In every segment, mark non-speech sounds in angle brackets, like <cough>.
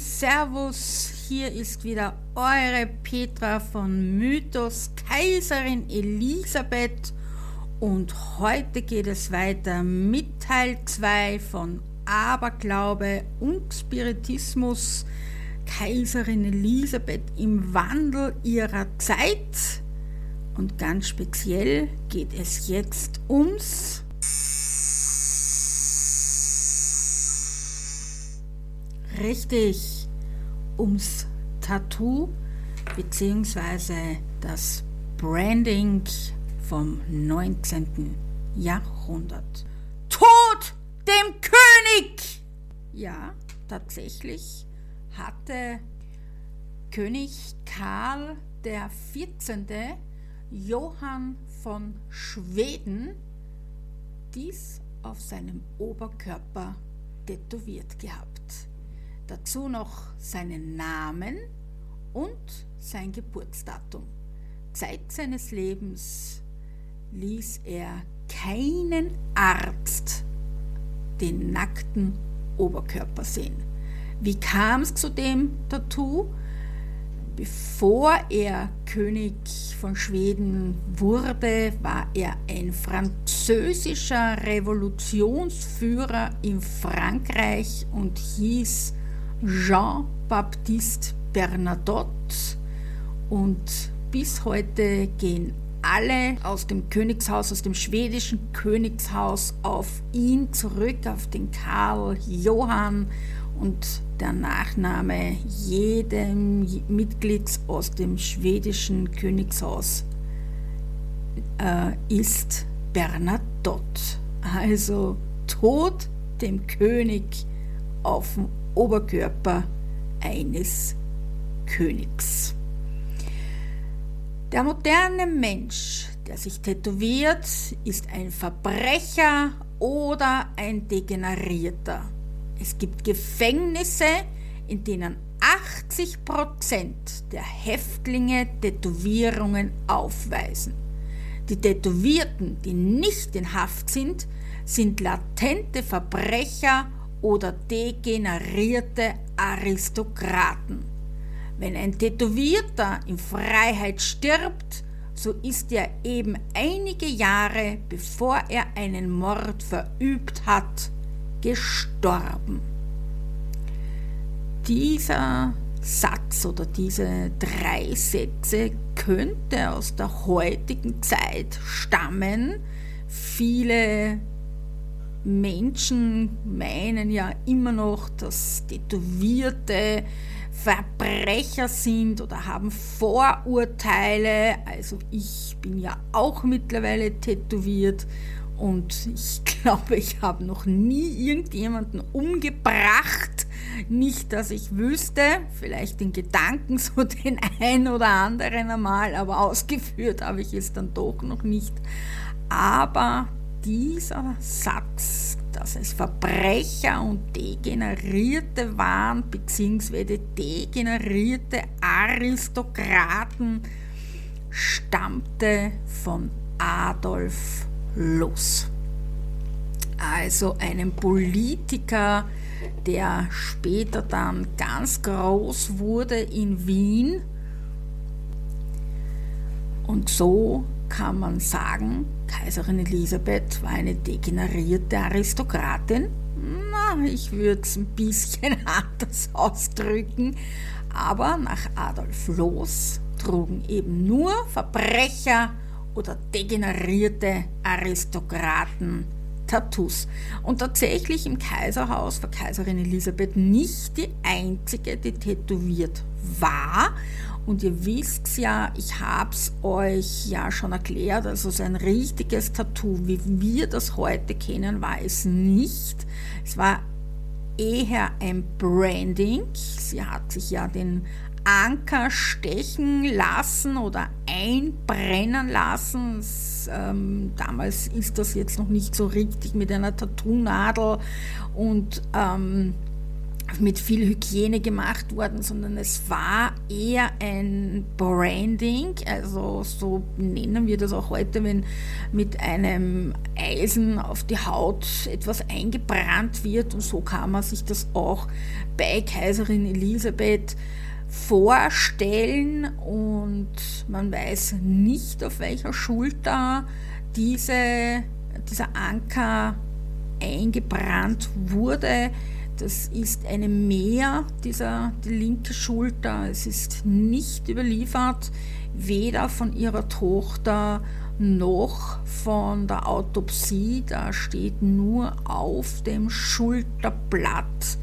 Servus, hier ist wieder eure Petra von Mythos Kaiserin Elisabeth. Und heute geht es weiter mit Teil 2 von Aberglaube und Spiritismus. Kaiserin Elisabeth im Wandel ihrer Zeit. Und ganz speziell geht es jetzt ums richtig ums Tattoo bzw. das Branding vom 19. Jahrhundert. Tod dem König! Ja, tatsächlich hatte König Karl der 14. Johann von Schweden dies auf seinem Oberkörper tätowiert gehabt. Dazu noch seinen Namen und sein Geburtsdatum. Zeit seines Lebens ließ er keinen Arzt den nackten Oberkörper sehen. Wie kam es zu dem Tattoo? Bevor er König von Schweden wurde, war er ein französischer Revolutionsführer in Frankreich und hieß Jean-Baptiste Bernadotte und bis heute gehen alle aus dem Königshaus, aus dem schwedischen Königshaus auf ihn zurück, auf den Karl Johann und der Nachname jedem Mitglieds aus dem schwedischen Königshaus äh, ist Bernadotte. Also Tod dem König auf dem Oberkörper eines Königs. Der moderne Mensch, der sich tätowiert, ist ein Verbrecher oder ein Degenerierter. Es gibt Gefängnisse, in denen 80 Prozent der Häftlinge Tätowierungen aufweisen. Die Tätowierten, die nicht in Haft sind, sind latente Verbrecher oder degenerierte Aristokraten. Wenn ein Tätowierter in Freiheit stirbt, so ist er eben einige Jahre bevor er einen Mord verübt hat, gestorben. Dieser Satz oder diese drei Sätze könnte aus der heutigen Zeit stammen. Viele Menschen meinen ja immer noch, dass Tätowierte Verbrecher sind oder haben Vorurteile. Also ich bin ja auch mittlerweile tätowiert und ich <laughs> glaube, ich habe noch nie irgendjemanden umgebracht. Nicht, dass ich wüsste, vielleicht in Gedanken <laughs> so den ein oder anderen einmal, aber ausgeführt habe ich es dann doch noch nicht. Aber dieser Satz, dass es Verbrecher und Degenerierte waren, beziehungsweise degenerierte Aristokraten, stammte von Adolf Loos. Also einem Politiker, der später dann ganz groß wurde in Wien. Und so kann man sagen, Kaiserin Elisabeth war eine degenerierte Aristokratin. Na, ich würde es ein bisschen <laughs> anders ausdrücken, aber nach Adolf Loos trugen eben nur Verbrecher oder degenerierte Aristokraten Tattoos. Und tatsächlich im Kaiserhaus war Kaiserin Elisabeth nicht die einzige, die tätowiert war. Und ihr wisst ja, ich habe es euch ja schon erklärt, also so ein richtiges Tattoo, wie wir das heute kennen, war es nicht. Es war eher ein Branding. Sie hat sich ja den Anker stechen lassen oder einbrennen lassen. Ähm, damals ist das jetzt noch nicht so richtig mit einer Tattoo-Nadel und ähm, mit viel Hygiene gemacht worden, sondern es war eher ein Branding, also so nennen wir das auch heute, wenn mit einem Eisen auf die Haut etwas eingebrannt wird. Und so kann man sich das auch bei Kaiserin Elisabeth vorstellen. Und man weiß nicht, auf welcher Schulter diese, dieser Anker eingebrannt wurde. Das ist eine Mehr, dieser, die linke Schulter. Es ist nicht überliefert, weder von ihrer Tochter noch von der Autopsie. Da steht nur auf dem Schulterblatt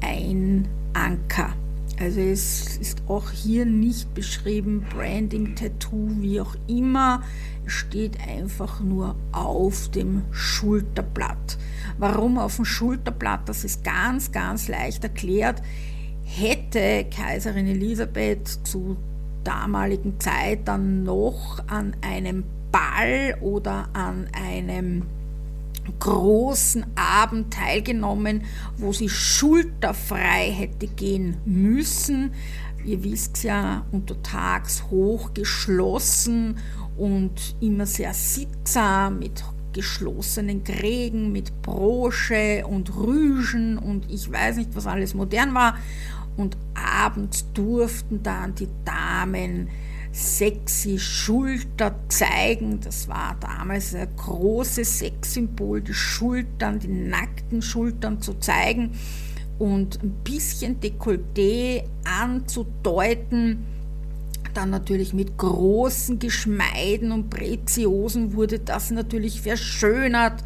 ein Anker. Also es ist auch hier nicht beschrieben, Branding, Tattoo, wie auch immer. Es steht einfach nur auf dem Schulterblatt. Warum auf dem Schulterblatt? Das ist ganz, ganz leicht erklärt. Hätte Kaiserin Elisabeth zu damaligen Zeit dann noch an einem Ball oder an einem großen Abend teilgenommen, wo sie schulterfrei hätte gehen müssen. Ihr wisst ja, untertags hoch geschlossen und immer sehr sittsam mit geschlossenen Krägen, mit Brosche und Rügen und ich weiß nicht, was alles modern war. Und abends durften dann die Damen sexy Schulter zeigen. Das war damals ein großes Sexsymbol, die Schultern, die nackten Schultern zu zeigen und ein bisschen Dekolleté anzudeuten. Dann natürlich mit großen Geschmeiden und Preziosen wurde das natürlich verschönert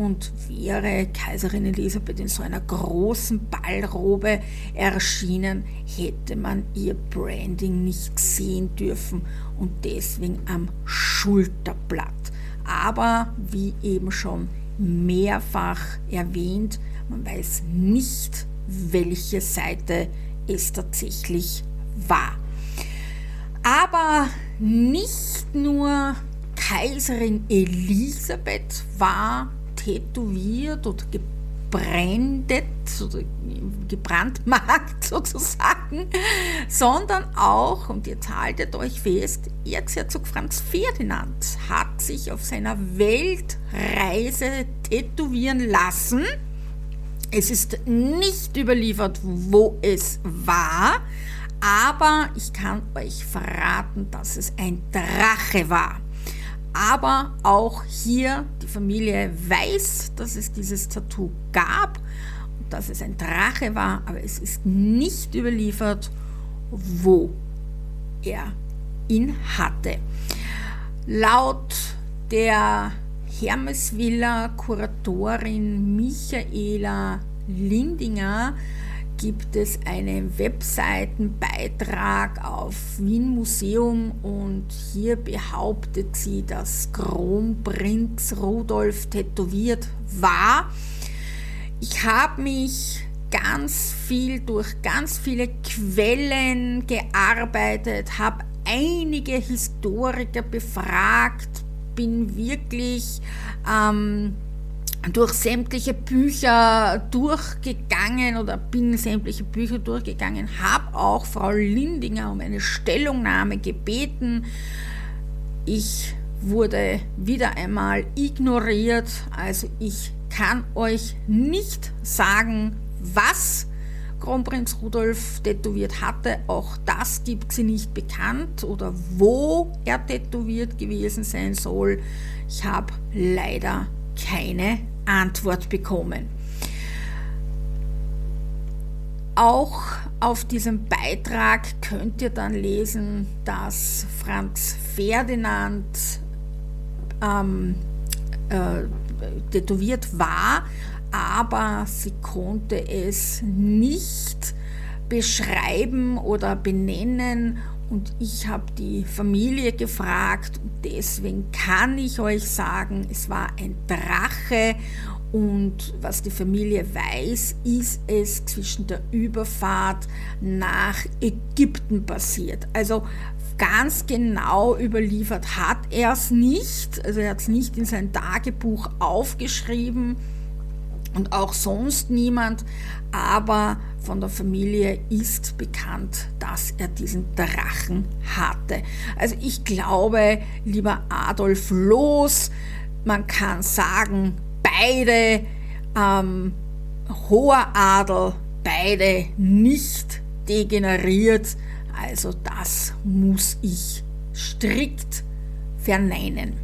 und wäre Kaiserin Elisabeth in so einer großen Ballrobe erschienen, hätte man ihr Branding nicht sehen dürfen und deswegen am Schulterblatt. Aber wie eben schon mehrfach erwähnt, man weiß nicht, welche Seite es tatsächlich war. Aber nicht nur Kaiserin Elisabeth war tätowiert oder gebrandet oder gebrandmarkt <laughs> sozusagen, sondern auch, und jetzt haltet euch fest, Erzherzog Franz Ferdinand hat sich auf seiner Weltreise tätowieren lassen. Es ist nicht überliefert, wo es war, aber ich kann euch verraten, dass es ein Drache war. Aber auch hier, die Familie weiß, dass es dieses Tattoo gab und dass es ein Drache war, aber es ist nicht überliefert, wo er ihn hatte. Laut der Hermesvilla Kuratorin Michaela Lindinger gibt es einen Webseitenbeitrag auf Wien Museum und hier behauptet sie, dass Kronprinz Rudolf tätowiert war. Ich habe mich ganz viel durch ganz viele Quellen gearbeitet, habe einige Historiker befragt, bin wirklich ähm, durch sämtliche Bücher durchgegangen oder bin sämtliche Bücher durchgegangen, habe auch Frau Lindinger um eine Stellungnahme gebeten. Ich wurde wieder einmal ignoriert, also ich kann euch nicht sagen, was Kronprinz Rudolf tätowiert hatte. Auch das gibt sie nicht bekannt oder wo er tätowiert gewesen sein soll. Ich habe leider keine Antwort bekommen. Auch auf diesem Beitrag könnt ihr dann lesen, dass Franz Ferdinand ähm, äh, tätowiert war, aber sie konnte es nicht beschreiben oder benennen und ich habe die Familie gefragt und deswegen kann ich euch sagen, es war ein Drache. Und was die Familie weiß, ist es zwischen der Überfahrt nach Ägypten passiert. Also ganz genau überliefert hat er es nicht, also er hat es nicht in sein Tagebuch aufgeschrieben, und auch sonst niemand, aber von der Familie ist bekannt, dass er diesen Drachen hatte. Also ich glaube, lieber Adolf Loos, man kann sagen, beide ähm, hoher Adel, beide nicht degeneriert. Also das muss ich strikt verneinen.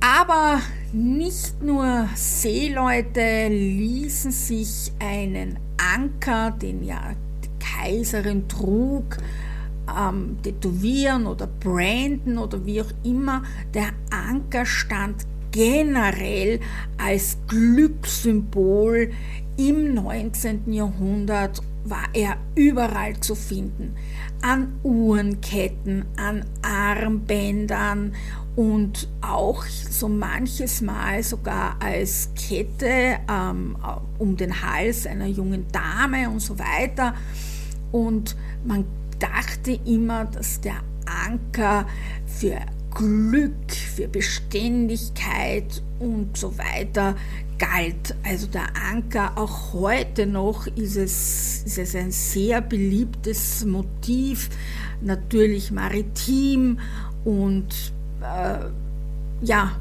Aber nicht nur Seeleute ließen sich einen Anker, den ja die Kaiserin trug, ähm, tätowieren oder branden oder wie auch immer. Der Anker stand generell als Glückssymbol im 19. Jahrhundert war er überall zu finden. An Uhrenketten, an Armbändern und auch so manches Mal sogar als Kette ähm, um den Hals einer jungen Dame und so weiter. Und man dachte immer, dass der Anker für Glück, für Beständigkeit und so weiter galt. Also der Anker, auch heute noch ist es, ist es ein sehr beliebtes Motiv, natürlich maritim und äh, ja,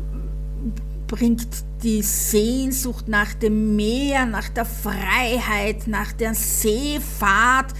bringt die Sehnsucht nach dem Meer, nach der Freiheit, nach der Seefahrt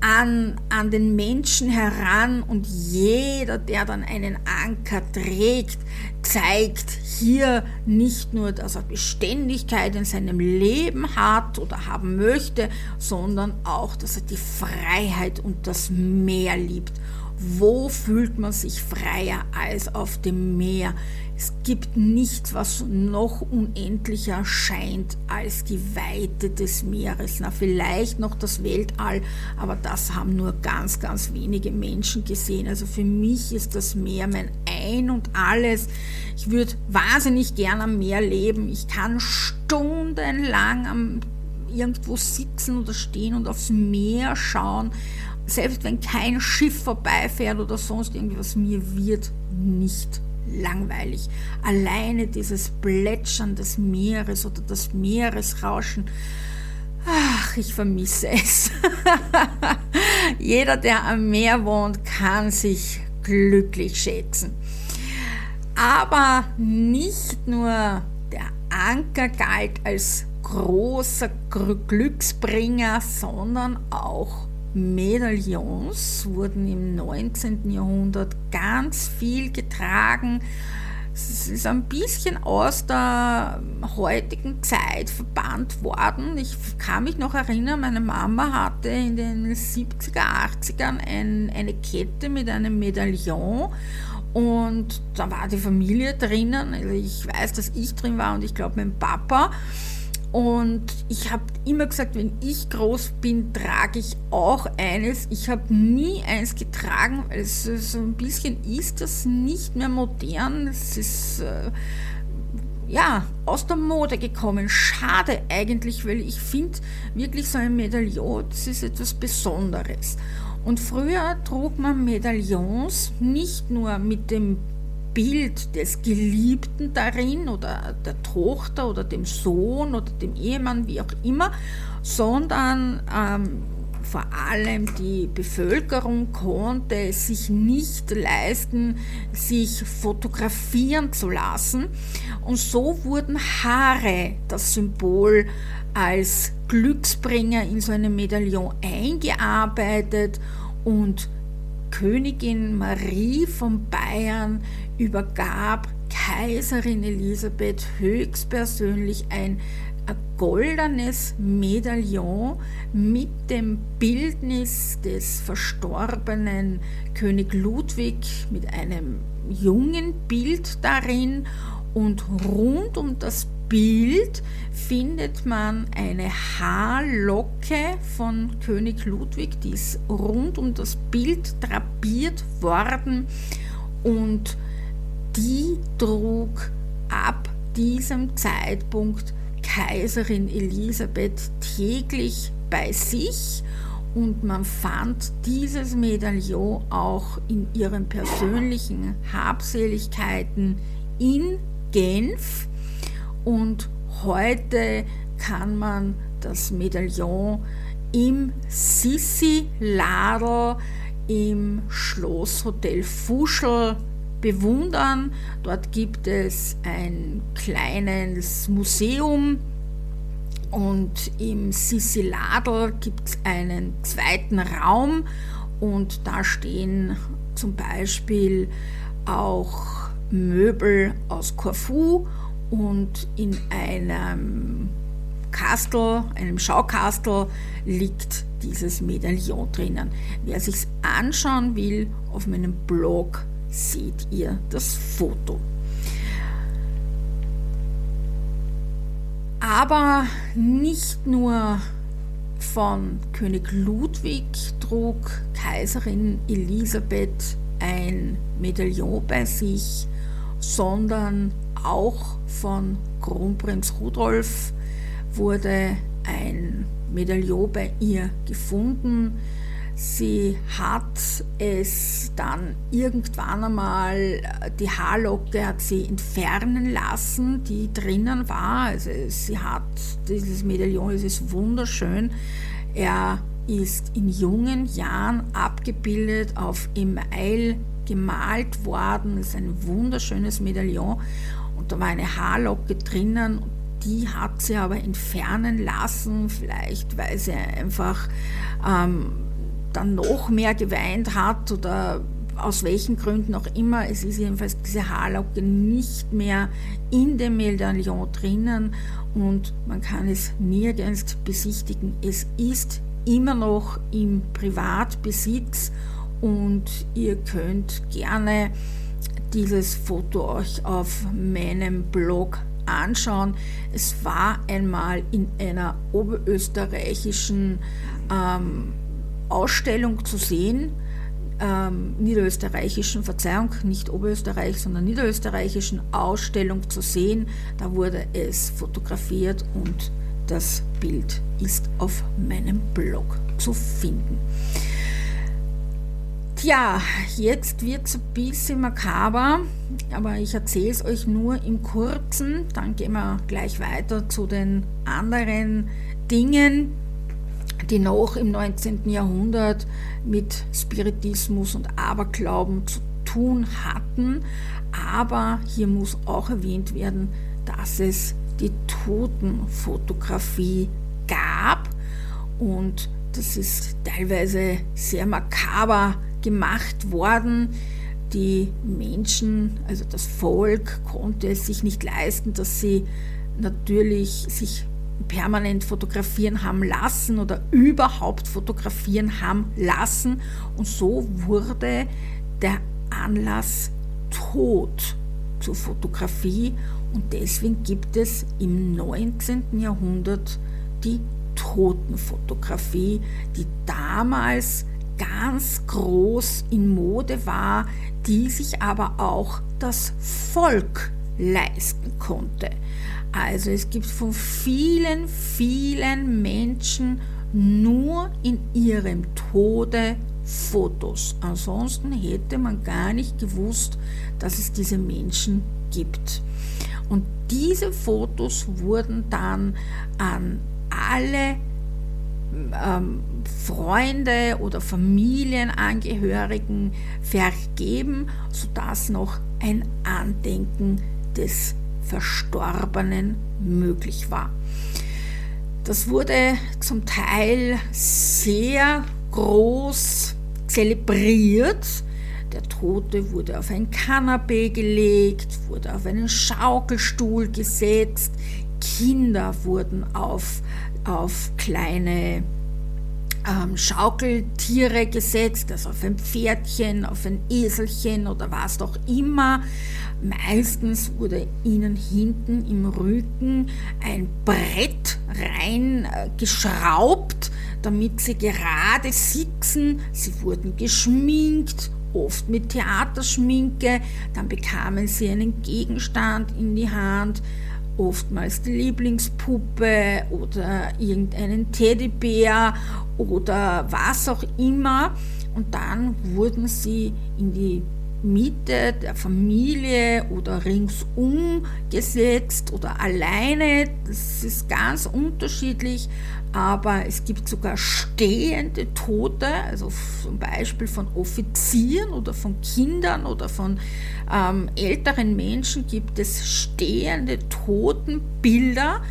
an, an den Menschen heran und jeder, der dann einen Anker trägt, zeigt hier nicht nur, dass er Beständigkeit in seinem Leben hat oder haben möchte, sondern auch, dass er die Freiheit und das Meer liebt. Wo fühlt man sich freier als auf dem Meer? Es gibt nichts, was noch unendlicher scheint als die Weite des Meeres. Na, vielleicht noch das Weltall, aber das haben nur ganz, ganz wenige Menschen gesehen. Also für mich ist das Meer mein Ein und alles. Ich würde wahnsinnig gern am Meer leben. Ich kann stundenlang am irgendwo sitzen oder stehen und aufs Meer schauen selbst wenn kein Schiff vorbeifährt oder sonst irgendwas, mir wird nicht langweilig. Alleine dieses Plätschern des Meeres oder das Meeresrauschen, ach, ich vermisse es. <laughs> Jeder, der am Meer wohnt, kann sich glücklich schätzen. Aber nicht nur der Anker galt als großer Glücksbringer, sondern auch Medaillons wurden im 19. Jahrhundert ganz viel getragen. Es ist ein bisschen aus der heutigen Zeit verbannt worden. Ich kann mich noch erinnern, meine Mama hatte in den 70er, 80ern ein, eine Kette mit einem Medaillon und da war die Familie drinnen. Also ich weiß, dass ich drin war und ich glaube mein Papa. Und ich habe immer gesagt, wenn ich groß bin, trage ich auch eines. Ich habe nie eins getragen, weil es so ein bisschen ist das nicht mehr modern. Es ist äh, ja aus der Mode gekommen. Schade eigentlich, weil ich finde wirklich so ein Medaillon, das ist etwas Besonderes. Und früher trug man Medaillons nicht nur mit dem Bild des Geliebten darin oder der Tochter oder dem Sohn oder dem Ehemann, wie auch immer, sondern ähm, vor allem die Bevölkerung konnte sich nicht leisten, sich fotografieren zu lassen. Und so wurden Haare das Symbol als Glücksbringer in so einem Medaillon eingearbeitet und Königin Marie von Bayern übergab Kaiserin Elisabeth höchstpersönlich ein goldenes Medaillon mit dem Bildnis des verstorbenen König Ludwig mit einem jungen Bild darin. Und rund um das Bild findet man eine Haarlocke von König Ludwig, die ist rund um das Bild drapiert worden. Und die trug ab diesem Zeitpunkt Kaiserin Elisabeth täglich bei sich und man fand dieses Medaillon auch in ihren persönlichen Habseligkeiten in Genf. Und heute kann man das Medaillon im Sissi-Ladel im Schlosshotel Fuschel bewundern. Dort gibt es ein kleines Museum und im Sissi-Ladel gibt es einen zweiten Raum und da stehen zum Beispiel auch Möbel aus Korfu und in einem Kastel, einem Schaukastel liegt dieses Medaillon drinnen. Wer sich anschauen will, auf meinem Blog seht ihr das Foto. Aber nicht nur von König Ludwig trug Kaiserin Elisabeth ein Medaillon bei sich, sondern auch von Kronprinz Rudolf wurde ein Medaillon bei ihr gefunden. Sie hat es dann irgendwann einmal, die Haarlocke hat sie entfernen lassen, die drinnen war. Also sie hat, dieses Medaillon, es ist wunderschön. Er ist in jungen Jahren abgebildet, auf Email gemalt worden. Es ist ein wunderschönes Medaillon und da war eine Haarlocke drinnen die hat sie aber entfernen lassen, vielleicht weil sie einfach ähm, dann noch mehr geweint hat oder aus welchen Gründen auch immer. Es ist jedenfalls diese Haarlocke nicht mehr in dem Medaillon drinnen und man kann es nirgends besichtigen. Es ist immer noch im Privatbesitz und ihr könnt gerne dieses Foto euch auf meinem Blog anschauen. Es war einmal in einer oberösterreichischen ähm, Ausstellung zu sehen, ähm, niederösterreichischen, Verzeihung, nicht Oberösterreich, sondern niederösterreichischen Ausstellung zu sehen. Da wurde es fotografiert und das Bild ist auf meinem Blog zu finden. Tja, jetzt wird es ein bisschen makaber, aber ich erzähle es euch nur im Kurzen. Dann gehen wir gleich weiter zu den anderen Dingen, die noch im 19. Jahrhundert mit Spiritismus und Aberglauben zu tun hatten. Aber hier muss auch erwähnt werden, dass es die Totenfotografie gab und das ist teilweise sehr makaber gemacht worden. Die Menschen, also das Volk, konnte es sich nicht leisten, dass sie natürlich sich permanent fotografieren haben lassen oder überhaupt fotografieren haben lassen. Und so wurde der Anlass Tod zur Fotografie und deswegen gibt es im 19. Jahrhundert die Totenfotografie, die damals ganz groß in Mode war, die sich aber auch das Volk leisten konnte. Also es gibt von vielen, vielen Menschen nur in ihrem Tode Fotos. Ansonsten hätte man gar nicht gewusst, dass es diese Menschen gibt. Und diese Fotos wurden dann an alle ähm, Freunde oder Familienangehörigen vergeben, sodass noch ein Andenken des Verstorbenen möglich war. Das wurde zum Teil sehr groß zelebriert. Der Tote wurde auf ein Kanapee gelegt, wurde auf einen Schaukelstuhl gesetzt, Kinder wurden auf auf kleine ähm, Schaukeltiere gesetzt, also auf ein Pferdchen, auf ein Eselchen oder was doch immer. Meistens wurde ihnen hinten im Rücken ein Brett reingeschraubt, äh, damit sie gerade sitzen. Sie wurden geschminkt, oft mit Theaterschminke. Dann bekamen sie einen Gegenstand in die Hand oftmals die Lieblingspuppe oder irgendeinen Teddybär oder was auch immer. Und dann wurden sie in die Mitte der Familie oder ringsum gesetzt oder alleine. Das ist ganz unterschiedlich, aber es gibt sogar stehende Tote, also zum Beispiel von Offizieren oder von Kindern oder von ähm, älteren Menschen gibt es stehende Totenbilder.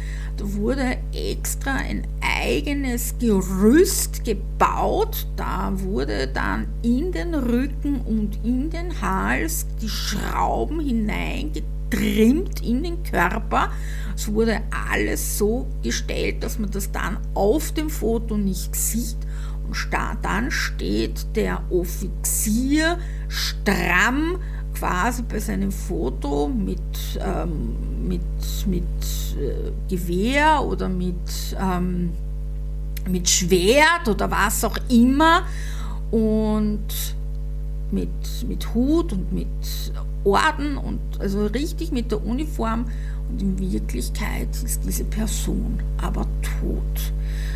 Wurde extra ein eigenes Gerüst gebaut. Da wurde dann in den Rücken und in den Hals die Schrauben hineingetrimmt in den Körper. Es wurde alles so gestellt, dass man das dann auf dem Foto nicht sieht. Und dann steht der Offizier stramm quasi bei seinem Foto mit, ähm, mit, mit äh, Gewehr oder mit, ähm, mit Schwert oder was auch immer und mit, mit Hut und mit Orden und also richtig mit der Uniform und in Wirklichkeit ist diese Person aber tot.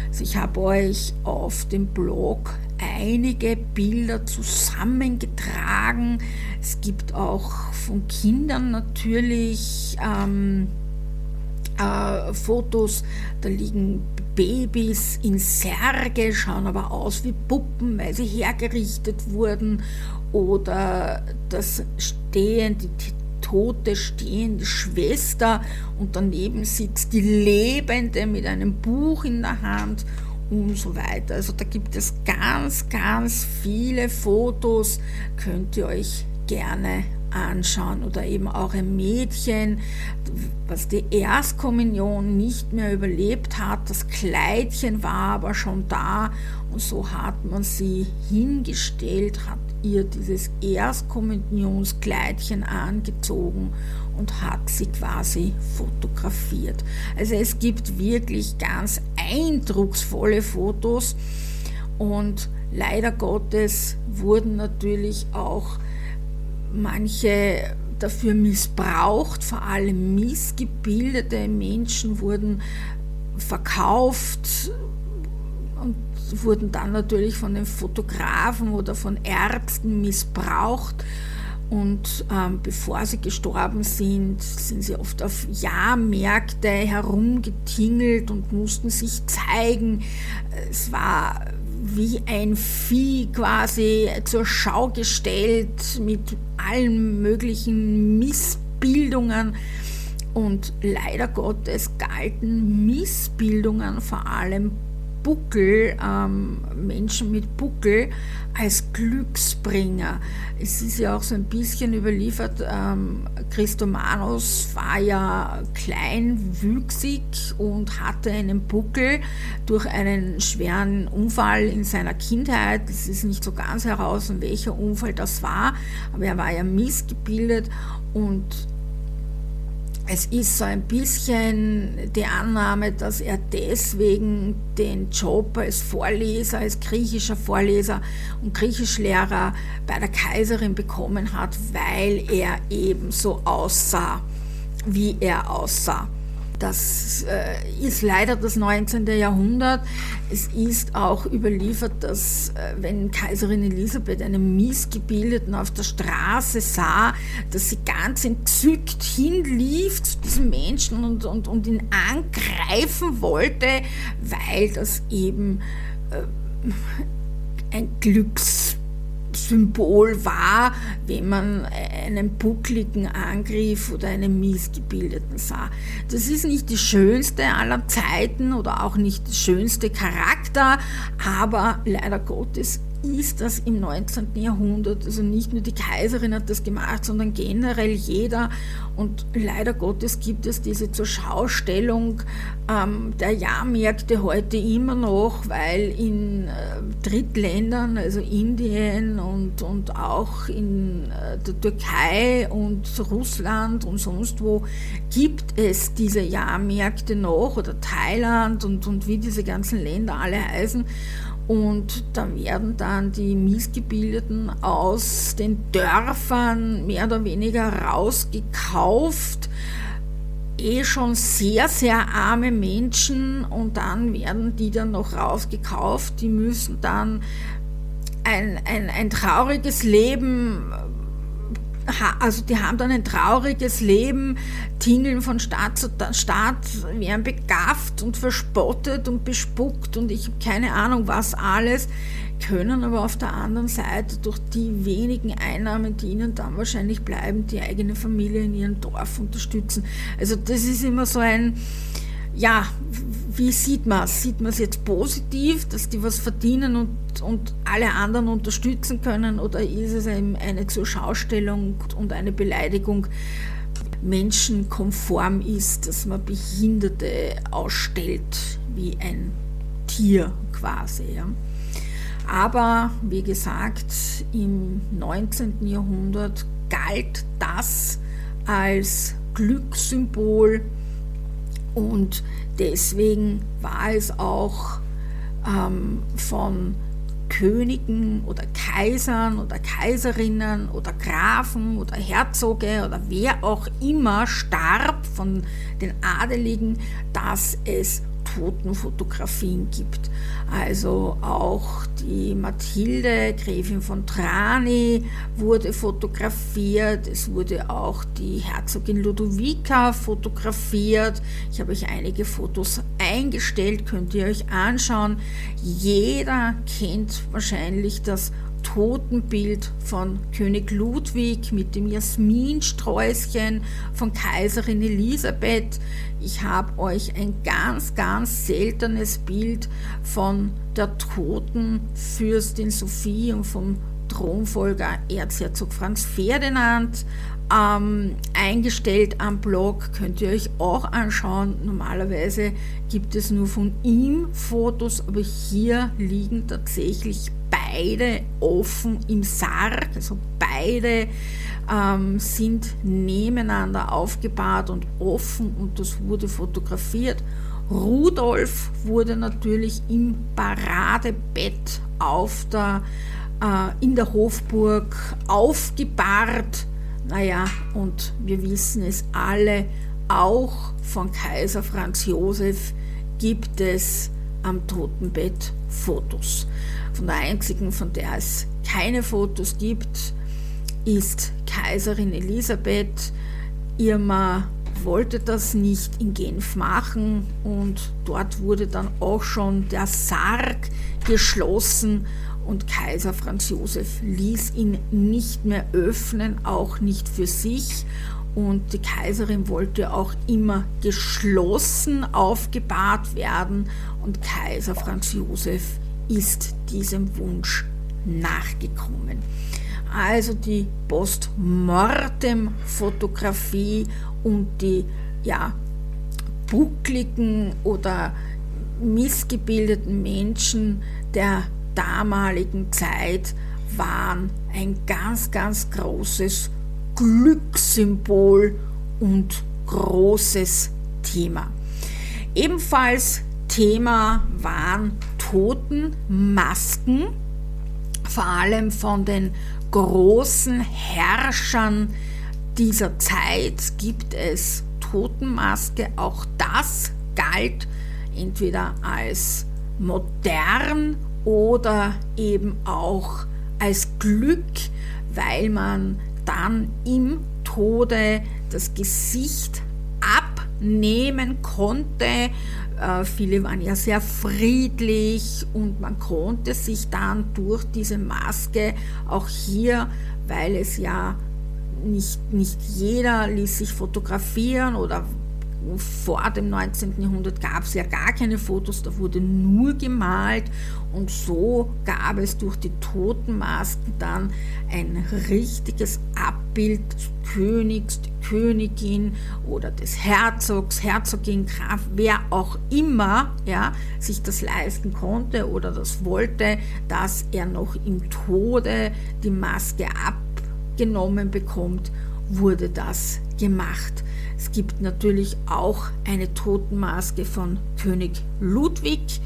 Also ich habe euch auf dem Blog einige Bilder zusammengetragen. Es gibt auch von Kindern natürlich ähm, äh, Fotos, da liegen Babys in Särge, schauen aber aus wie Puppen, weil sie hergerichtet wurden. Oder das Stehen, die tote stehende Schwester und daneben sitzt die Lebende mit einem Buch in der Hand und so weiter. Also da gibt es ganz, ganz viele Fotos, könnt ihr euch gerne anschauen oder eben auch ein Mädchen, was die Erstkommunion nicht mehr überlebt hat. Das Kleidchen war aber schon da und so hat man sie hingestellt, hat ihr dieses Erstkommunionskleidchen angezogen und hat sie quasi fotografiert. Also es gibt wirklich ganz eindrucksvolle Fotos und leider Gottes wurden natürlich auch manche dafür missbraucht, vor allem missgebildete Menschen wurden verkauft wurden dann natürlich von den Fotografen oder von Ärzten missbraucht. Und ähm, bevor sie gestorben sind, sind sie oft auf Jahrmärkte herumgetingelt und mussten sich zeigen. Es war wie ein Vieh quasi zur Schau gestellt mit allen möglichen Missbildungen. Und leider Gottes galten Missbildungen vor allem Buckel, ähm, Menschen mit Buckel als Glücksbringer. Es ist ja auch so ein bisschen überliefert, ähm, Christomanus war ja kleinwüchsig und hatte einen Buckel durch einen schweren Unfall in seiner Kindheit. Es ist nicht so ganz heraus, welcher Unfall das war, aber er war ja missgebildet und es ist so ein bisschen die Annahme, dass er deswegen den Job als Vorleser, als griechischer Vorleser und Griechischlehrer bei der Kaiserin bekommen hat, weil er eben so aussah, wie er aussah. Das äh, ist leider das 19. Jahrhundert. Es ist auch überliefert, dass äh, wenn Kaiserin Elisabeth einen Missgebildeten auf der Straße sah, dass sie ganz entzückt hinlief zu diesem Menschen und, und, und ihn angreifen wollte, weil das eben äh, ein Glücks Symbol war, wenn man einen buckligen Angriff oder einen Missgebildeten sah. Das ist nicht die schönste aller Zeiten oder auch nicht der schönste Charakter, aber leider Gottes ist das im 19. Jahrhundert. Also nicht nur die Kaiserin hat das gemacht, sondern generell jeder. Und leider Gottes gibt es diese Zurschaustellung ähm, der Jahrmärkte heute immer noch, weil in äh, Drittländern, also Indien und, und auch in äh, der Türkei und Russland und sonst wo, gibt es diese Jahrmärkte noch oder Thailand und, und wie diese ganzen Länder alle heißen. Und da werden dann die Missgebildeten aus den Dörfern mehr oder weniger rausgekauft. Eh schon sehr, sehr arme Menschen und dann werden die dann noch rausgekauft. Die müssen dann ein, ein, ein trauriges Leben also die haben dann ein trauriges Leben, tingeln von Stadt zu Stadt, werden begafft und verspottet und bespuckt und ich habe keine Ahnung was alles, können aber auf der anderen Seite durch die wenigen Einnahmen, die ihnen dann wahrscheinlich bleiben, die eigene Familie in ihrem Dorf unterstützen. Also das ist immer so ein, ja, wie sieht man es? Sieht man es jetzt positiv, dass die was verdienen und, und alle anderen unterstützen können oder ist es eine Zurschaustellung und eine Beleidigung menschenkonform ist, dass man Behinderte ausstellt wie ein Tier quasi. Ja? Aber wie gesagt, im 19. Jahrhundert galt das als Glückssymbol und deswegen war es auch ähm, von Königen oder Kaisern oder Kaiserinnen oder Grafen oder Herzoge oder wer auch immer starb von den Adeligen, dass es Totenfotografien gibt. Also auch die Mathilde, Gräfin von Trani, wurde fotografiert. Es wurde auch die Herzogin Ludovica fotografiert. Ich habe euch einige Fotos eingestellt, könnt ihr euch anschauen. Jeder kennt wahrscheinlich das Totenbild von König Ludwig mit dem Jasminsträußchen von Kaiserin Elisabeth. Ich habe euch ein ganz, ganz seltenes Bild von der toten Fürstin Sophie und vom Thronfolger Erzherzog Franz Ferdinand ähm, eingestellt am Blog, könnt ihr euch auch anschauen. Normalerweise gibt es nur von ihm Fotos, aber hier liegen tatsächlich beide offen im Sarg, also beide ähm, sind nebeneinander aufgebahrt und offen und das wurde fotografiert. Rudolf wurde natürlich im Paradebett auf der, äh, in der Hofburg aufgebahrt. Naja, und wir wissen es alle, auch von Kaiser Franz Josef gibt es am Totenbett Fotos. Von der einzigen, von der es keine Fotos gibt, ist Kaiserin Elisabeth. Irma wollte das nicht in Genf machen und dort wurde dann auch schon der Sarg geschlossen und Kaiser Franz Josef ließ ihn nicht mehr öffnen, auch nicht für sich. Und die Kaiserin wollte auch immer geschlossen aufgebahrt werden und Kaiser Franz Josef ist diesem Wunsch nachgekommen. Also die Postmortem-Fotografie und die ja, buckligen oder missgebildeten Menschen der damaligen Zeit waren ein ganz, ganz großes Glückssymbol und großes Thema. Ebenfalls Thema waren Totenmasken, vor allem von den großen Herrschern dieser Zeit gibt es Totenmaske. Auch das galt entweder als modern oder eben auch als Glück, weil man dann im Tode das Gesicht abnehmen konnte. Äh, viele waren ja sehr friedlich und man konnte sich dann durch diese Maske auch hier, weil es ja nicht, nicht jeder ließ sich fotografieren oder vor dem 19. Jahrhundert gab es ja gar keine Fotos, da wurde nur gemalt und so gab es durch die Totenmasken dann ein richtiges Abbild des Königs, der Königin oder des Herzogs, Herzogin, Graf, wer auch immer ja, sich das leisten konnte oder das wollte, dass er noch im Tode die Maske abgenommen bekommt, wurde das gemacht. Es gibt natürlich auch eine Totenmaske von König Ludwig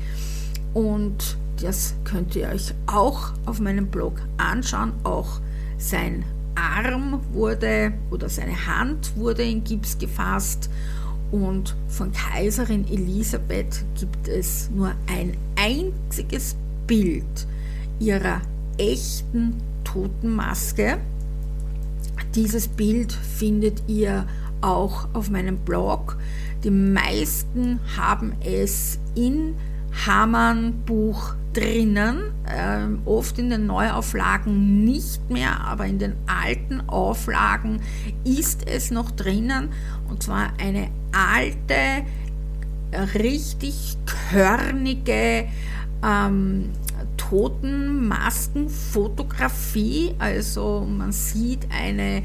und das könnt ihr euch auch auf meinem Blog anschauen. Auch sein Arm wurde oder seine Hand wurde in Gips gefasst und von Kaiserin Elisabeth gibt es nur ein einziges Bild ihrer echten Totenmaske Dieses Bild findet ihr auch auf meinem Blog. Die meisten haben es in Hamann Buch drinnen, äh, oft in den Neuauflagen nicht mehr, aber in den alten Auflagen ist es noch drinnen und zwar eine alte, richtig körnige ähm, Totenmaskenfotografie. Also man sieht eine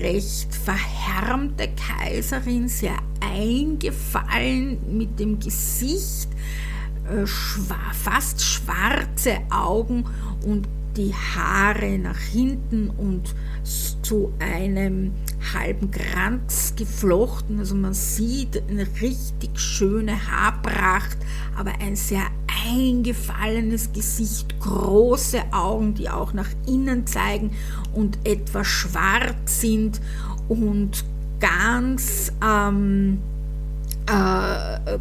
recht verhärmte Kaiserin, sehr eingefallen mit dem Gesicht, äh, fast schwarze Augen und die Haare nach hinten und zu einem halben Kranz geflochten. Also man sieht eine richtig schöne Haarpracht, aber ein sehr eingefallenes Gesicht, große Augen, die auch nach innen zeigen und etwas schwarz sind und ganz ähm, äh,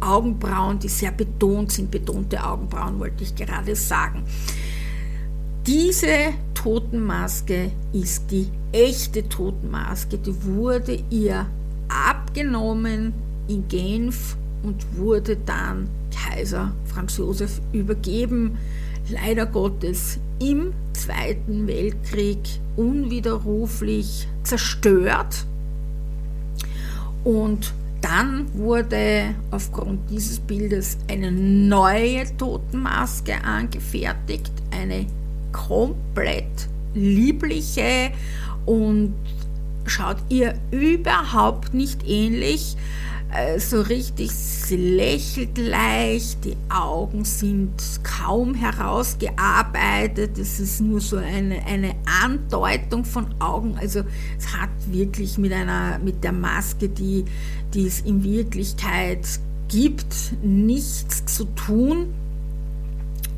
Augenbrauen, die sehr betont sind, betonte Augenbrauen wollte ich gerade sagen. Diese Totenmaske ist die echte Totenmaske, die wurde ihr abgenommen in Genf und wurde dann Kaiser Franz Josef übergeben. Leider Gottes im Zweiten Weltkrieg unwiderruflich zerstört. Und dann wurde aufgrund dieses Bildes eine neue Totenmaske angefertigt, eine komplett liebliche und schaut ihr überhaupt nicht ähnlich. Äh, so richtig, sie lächelt leicht, die Augen sind kaum herausgearbeitet, es ist nur so eine, eine Andeutung von Augen, also es hat wirklich mit einer, mit der Maske, die, die es in Wirklichkeit gibt, nichts zu tun.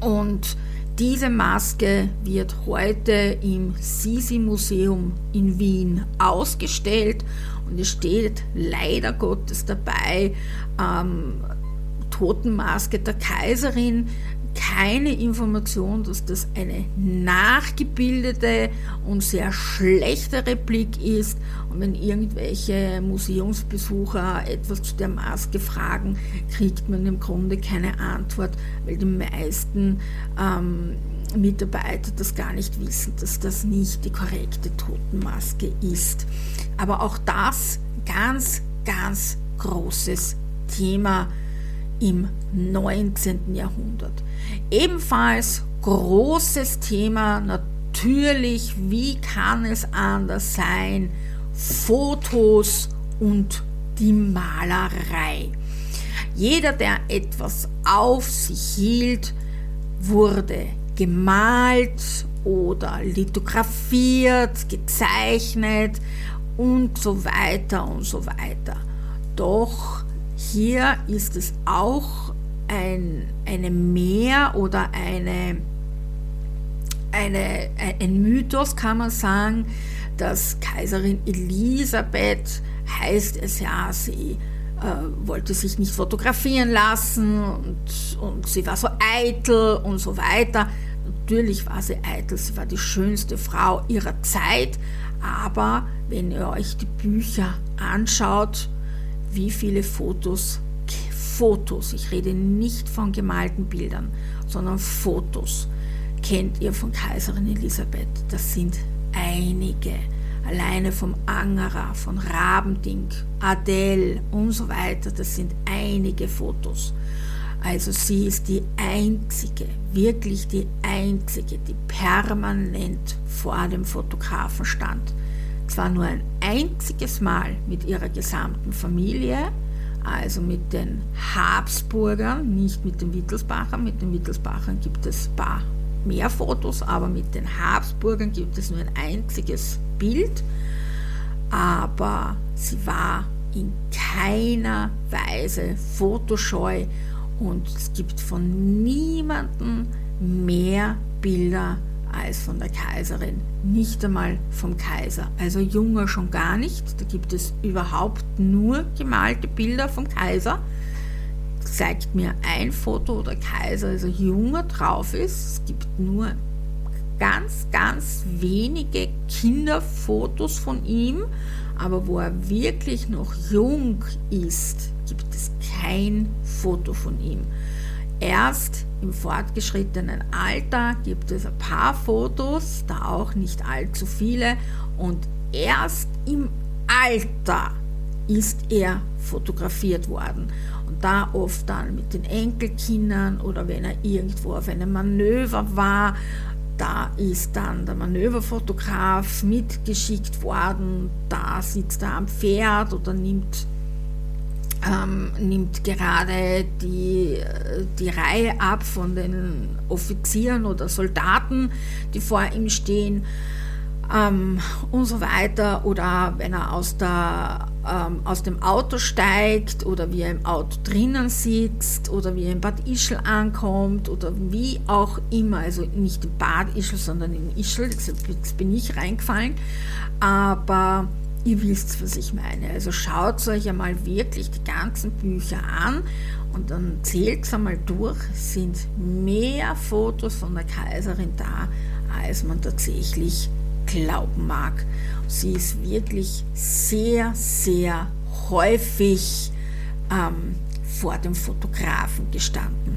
Und diese Maske wird heute im Sisi-Museum in Wien ausgestellt und es steht leider Gottes dabei, ähm, Totenmaske der Kaiserin, keine Information, dass das eine nachgebildete und sehr schlechte Replik ist. Und wenn irgendwelche Museumsbesucher etwas zu der Maske fragen, kriegt man im Grunde keine Antwort, weil die meisten ähm, Mitarbeiter das gar nicht wissen, dass das nicht die korrekte Totenmaske ist. Aber auch das ganz, ganz großes Thema im 19. Jahrhundert. Ebenfalls großes Thema natürlich, wie kann es anders sein, Fotos und die Malerei. Jeder, der etwas auf sich hielt, wurde gemalt oder lithografiert, gezeichnet und so weiter und so weiter. Doch hier ist es auch ein, eine Mehr oder eine, eine, ein Mythos, kann man sagen, dass Kaiserin Elisabeth heißt es ja, sie äh, wollte sich nicht fotografieren lassen und, und sie war so eitel und so weiter. Natürlich war sie eitel, sie war die schönste Frau ihrer Zeit, aber wenn ihr euch die Bücher anschaut, wie viele Fotos, Fotos, ich rede nicht von gemalten Bildern, sondern Fotos, kennt ihr von Kaiserin Elisabeth? Das sind einige. Alleine vom Angerer, von Rabending, Adele und so weiter, das sind einige Fotos. Also sie ist die einzige, wirklich die einzige, die permanent vor dem Fotografen stand zwar nur ein einziges Mal mit ihrer gesamten Familie, also mit den Habsburgern, nicht mit den Wittelsbachern. Mit den Wittelsbachern gibt es ein paar mehr Fotos, aber mit den Habsburgern gibt es nur ein einziges Bild. Aber sie war in keiner Weise fotoscheu und es gibt von niemandem mehr Bilder als von der Kaiserin, nicht einmal vom Kaiser. Also Junger schon gar nicht. Da gibt es überhaupt nur gemalte Bilder vom Kaiser. Zeigt mir ein Foto, wo der Kaiser, also Junger drauf ist. Es gibt nur ganz, ganz wenige Kinderfotos von ihm, aber wo er wirklich noch jung ist, gibt es kein Foto von ihm. Erst im fortgeschrittenen Alter gibt es ein paar Fotos, da auch nicht allzu viele, und erst im Alter ist er fotografiert worden. Und da oft dann mit den Enkelkindern oder wenn er irgendwo auf einem Manöver war, da ist dann der Manöverfotograf mitgeschickt worden, da sitzt er am Pferd oder nimmt ähm, nimmt gerade die, die Reihe ab von den Offizieren oder Soldaten, die vor ihm stehen ähm, und so weiter. Oder wenn er aus, der, ähm, aus dem Auto steigt oder wie er im Auto drinnen sitzt oder wie er in Bad Ischl ankommt oder wie auch immer. Also nicht in Bad Ischl, sondern in Ischl, jetzt bin ich reingefallen. Aber Ihr wisst, was ich meine. Also schaut euch einmal wirklich die ganzen Bücher an und dann zählt einmal durch. Es sind mehr Fotos von der Kaiserin da, als man tatsächlich glauben mag. Sie ist wirklich sehr, sehr häufig ähm, vor dem Fotografen gestanden.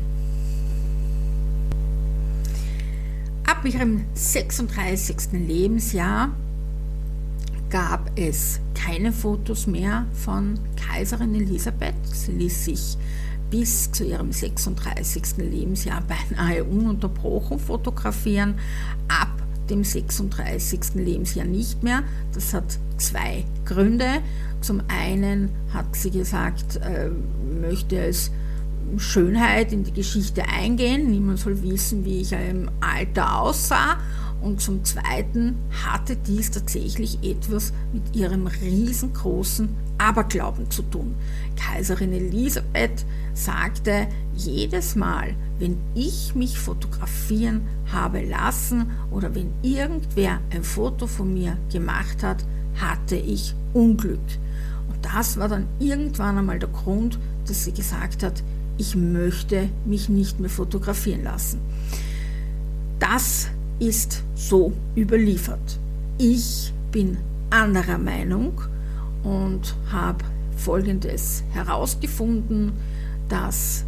Ab ihrem 36. Lebensjahr gab es keine Fotos mehr von Kaiserin Elisabeth. Sie ließ sich bis zu ihrem 36. Lebensjahr beinahe ununterbrochen fotografieren, ab dem 36. Lebensjahr nicht mehr. Das hat zwei Gründe. Zum einen hat sie gesagt, äh, möchte als Schönheit in die Geschichte eingehen. Niemand soll wissen, wie ich im Alter aussah. Und zum Zweiten hatte dies tatsächlich etwas mit ihrem riesengroßen Aberglauben zu tun. Kaiserin Elisabeth sagte jedes Mal, wenn ich mich fotografieren habe lassen oder wenn irgendwer ein Foto von mir gemacht hat, hatte ich Unglück. Und das war dann irgendwann einmal der Grund, dass sie gesagt hat, ich möchte mich nicht mehr fotografieren lassen. Das ist so überliefert. Ich bin anderer Meinung und habe Folgendes herausgefunden, dass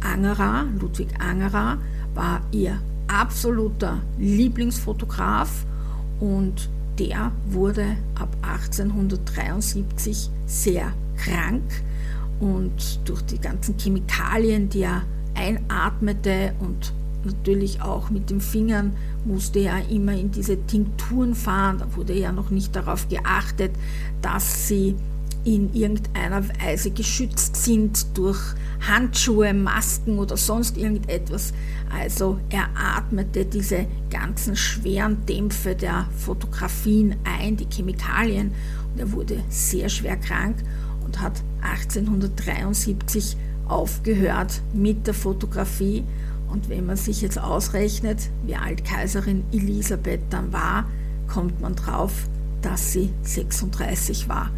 Angerer, Ludwig Angerer, war ihr absoluter Lieblingsfotograf und der wurde ab 1873 sehr krank und durch die ganzen Chemikalien, die er einatmete und natürlich auch mit den Fingern musste er immer in diese Tinkturen fahren. Da wurde ja noch nicht darauf geachtet, dass sie in irgendeiner Weise geschützt sind durch Handschuhe, Masken oder sonst irgendetwas. Also er atmete diese ganzen schweren Dämpfe der Fotografien ein, die Chemikalien, und er wurde sehr schwer krank und hat 1873 aufgehört mit der Fotografie und wenn man sich jetzt ausrechnet, wie alt Kaiserin Elisabeth dann war, kommt man drauf, dass sie 36 war.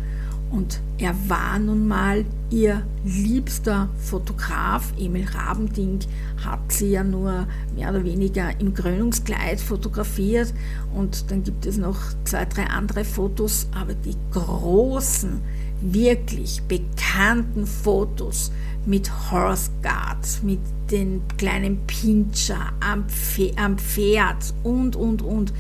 Und er war nun mal ihr liebster Fotograf. Emil Rabending hat sie ja nur mehr oder weniger im Krönungskleid fotografiert. Und dann gibt es noch zwei, drei andere Fotos. Aber die großen, wirklich bekannten Fotos mit Horse Guard, mit den kleinen Pinscher am, Pferd und, und, und,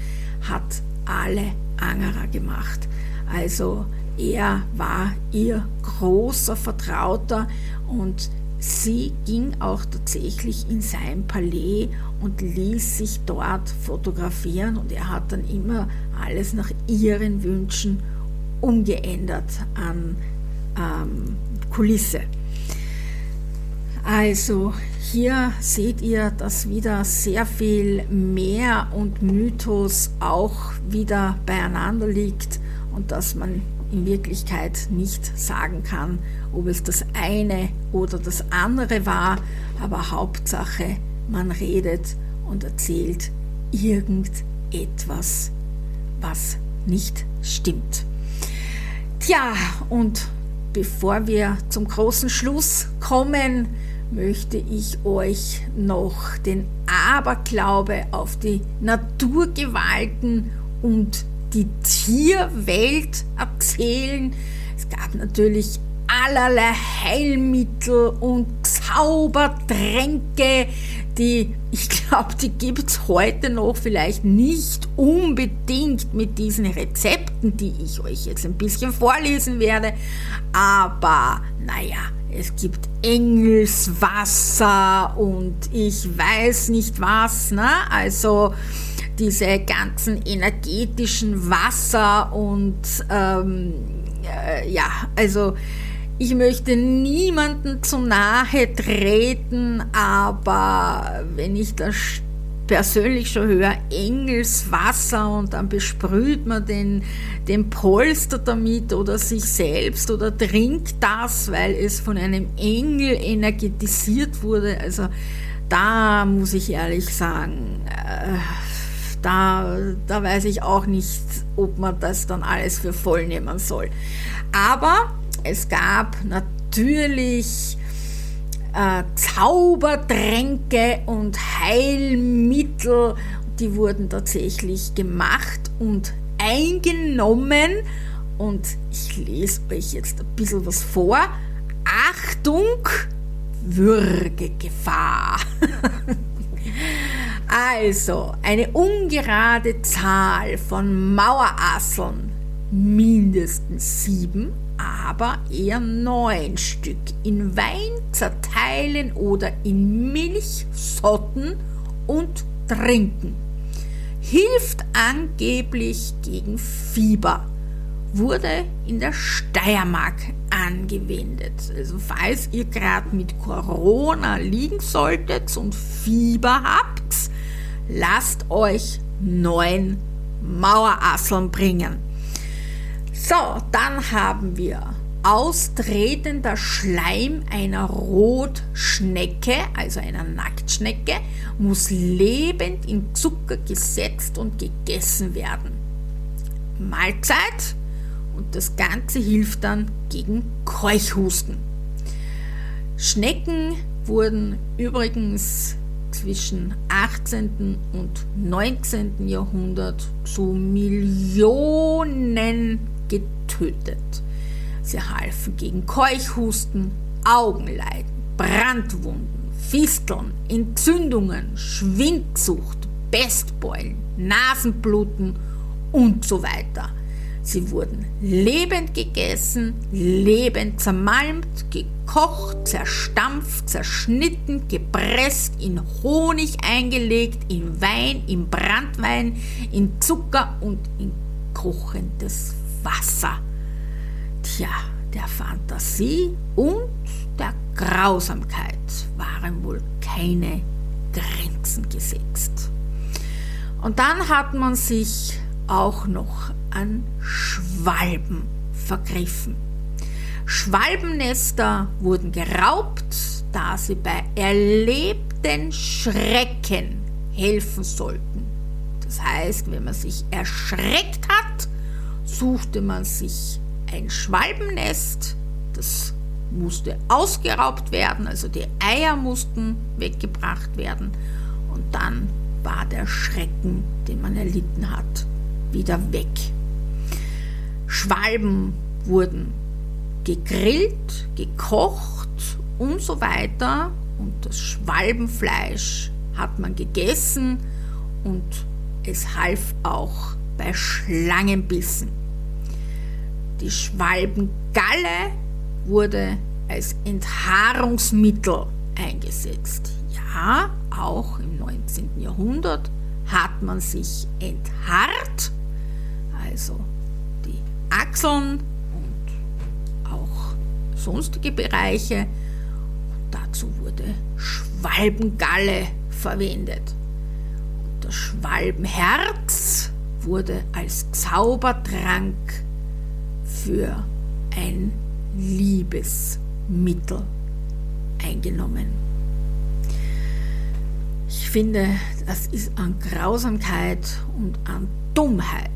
hat alle Angerer gemacht. Also er war ihr großer Vertrauter und sie ging auch tatsächlich in sein Palais und ließ sich dort fotografieren und er hat dann immer alles nach ihren Wünschen umgeändert an ähm, Kulisse. Also hier seht ihr, dass wieder sehr viel mehr und Mythos auch wieder beieinander liegt und dass man in Wirklichkeit nicht sagen kann, ob es das eine oder das andere war, aber Hauptsache, man redet und erzählt irgendetwas, was nicht stimmt. Tja, und bevor wir zum großen Schluss kommen, möchte ich euch noch den Aberglaube auf die Naturgewalten und die Tierwelt erzählen. Es gab natürlich allerlei Heilmittel und Zaubertränke, die, ich glaube, die gibt es heute noch vielleicht nicht unbedingt mit diesen Rezepten, die ich euch jetzt ein bisschen vorlesen werde, aber naja, es gibt Engelswasser und ich weiß nicht was, ne? Also diese ganzen energetischen Wasser und ähm, äh, ja, also ich möchte niemanden zu nahe treten, aber wenn ich das persönlich schon höre, Engelswasser und dann besprüht man den, den Polster damit oder sich selbst oder trinkt das, weil es von einem Engel energetisiert wurde. Also da muss ich ehrlich sagen, äh, da, da weiß ich auch nicht, ob man das dann alles für voll nehmen soll. Aber es gab natürlich äh, Zaubertränke und Heilmittel, die wurden tatsächlich gemacht und eingenommen. Und ich lese euch jetzt ein bisschen was vor. Achtung, Würgegefahr. <laughs> also, eine ungerade Zahl von Mauerasseln, mindestens sieben, aber eher neun Stück in Wein zerteilen oder in Milch sotten und trinken. Hilft angeblich gegen Fieber. Wurde in der Steiermark angewendet. Also falls ihr gerade mit Corona liegen solltet und Fieber habt, lasst euch neun Mauerasseln bringen. So, dann haben wir austretender Schleim einer Rotschnecke, also einer Nacktschnecke, muss lebend in Zucker gesetzt und gegessen werden. Mahlzeit und das Ganze hilft dann gegen Keuchhusten. Schnecken wurden übrigens zwischen 18. und 19. Jahrhundert zu Millionen getötet. Sie halfen gegen Keuchhusten, Augenleiden, Brandwunden, Fisteln, Entzündungen, Schwindsucht, Pestbeulen, Nasenbluten und so weiter. Sie wurden lebend gegessen, lebend zermalmt, gekocht, zerstampft, zerschnitten, gepresst, in Honig eingelegt, in Wein, in Brandwein, in Zucker und in kochendes Wasser. Tja, der Fantasie und der Grausamkeit waren wohl keine Grenzen gesetzt. Und dann hat man sich auch noch an Schwalben vergriffen. Schwalbennester wurden geraubt, da sie bei erlebten Schrecken helfen sollten. Das heißt, wenn man sich erschreckt hat, suchte man sich ein Schwalbennest, das musste ausgeraubt werden, also die Eier mussten weggebracht werden. Und dann war der Schrecken, den man erlitten hat, wieder weg. Schwalben wurden gegrillt, gekocht und so weiter. Und das Schwalbenfleisch hat man gegessen. Und es half auch bei Schlangenbissen. Die Schwalbengalle wurde als Enthaarungsmittel eingesetzt. Ja, auch im 19. Jahrhundert hat man sich enthaart, also die Achseln und auch sonstige Bereiche. Und dazu wurde Schwalbengalle verwendet. Und das Schwalbenherz wurde als Zaubertrank für ein Liebesmittel eingenommen. Ich finde, das ist an Grausamkeit und an Dummheit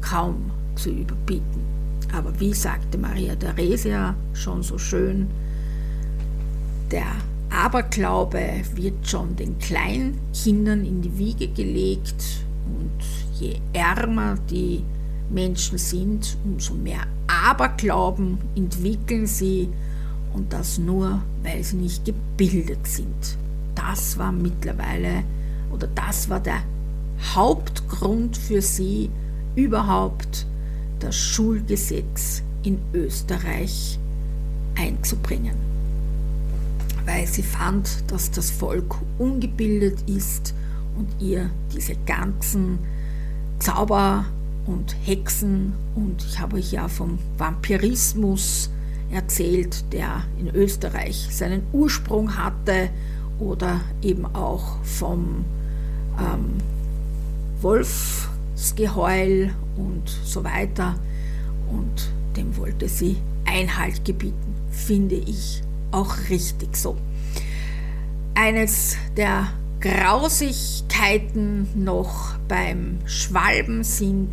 kaum zu überbieten. Aber wie sagte Maria Theresia schon so schön, der Aberglaube wird schon den Kleinkindern in die Wiege gelegt und je ärmer die Menschen sind, umso mehr Aberglauben entwickeln sie und das nur, weil sie nicht gebildet sind. Das war mittlerweile oder das war der Hauptgrund für sie, überhaupt das Schulgesetz in Österreich einzubringen. Weil sie fand, dass das Volk ungebildet ist und ihr diese ganzen Zauber und Hexen und ich habe euch ja vom Vampirismus erzählt, der in Österreich seinen Ursprung hatte oder eben auch vom ähm, Wolfsgeheul und so weiter. Und dem wollte sie Einhalt gebieten, finde ich auch richtig so. Eines der Grausigkeiten noch beim Schwalben sind,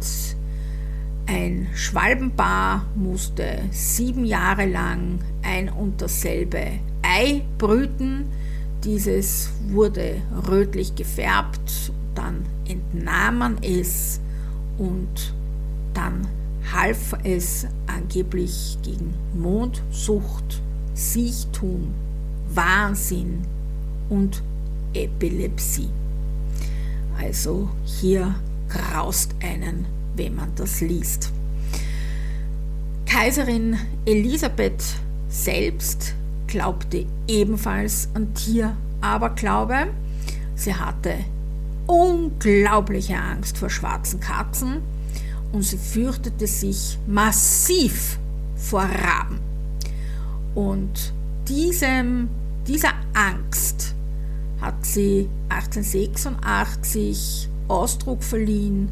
ein Schwalbenpaar musste sieben Jahre lang ein und dasselbe Ei brüten. Dieses wurde rötlich gefärbt, dann entnahm man es und dann half es angeblich gegen Mondsucht, Siechtum, Wahnsinn und Epilepsie. Also hier graust einen, wenn man das liest. Kaiserin Elisabeth selbst glaubte ebenfalls an Tieraberglaube. Sie hatte unglaubliche Angst vor schwarzen Katzen und sie fürchtete sich massiv vor Raben. Und diesem, dieser Angst hat sie 1886 Ausdruck verliehen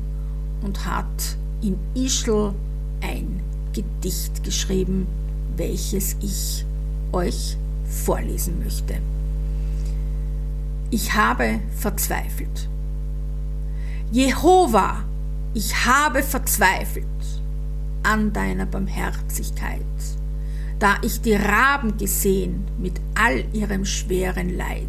und hat in Ischl ein Gedicht geschrieben, welches ich euch vorlesen möchte. Ich habe verzweifelt. Jehova, ich habe verzweifelt an deiner Barmherzigkeit, da ich die Raben gesehen mit all ihrem schweren Leid.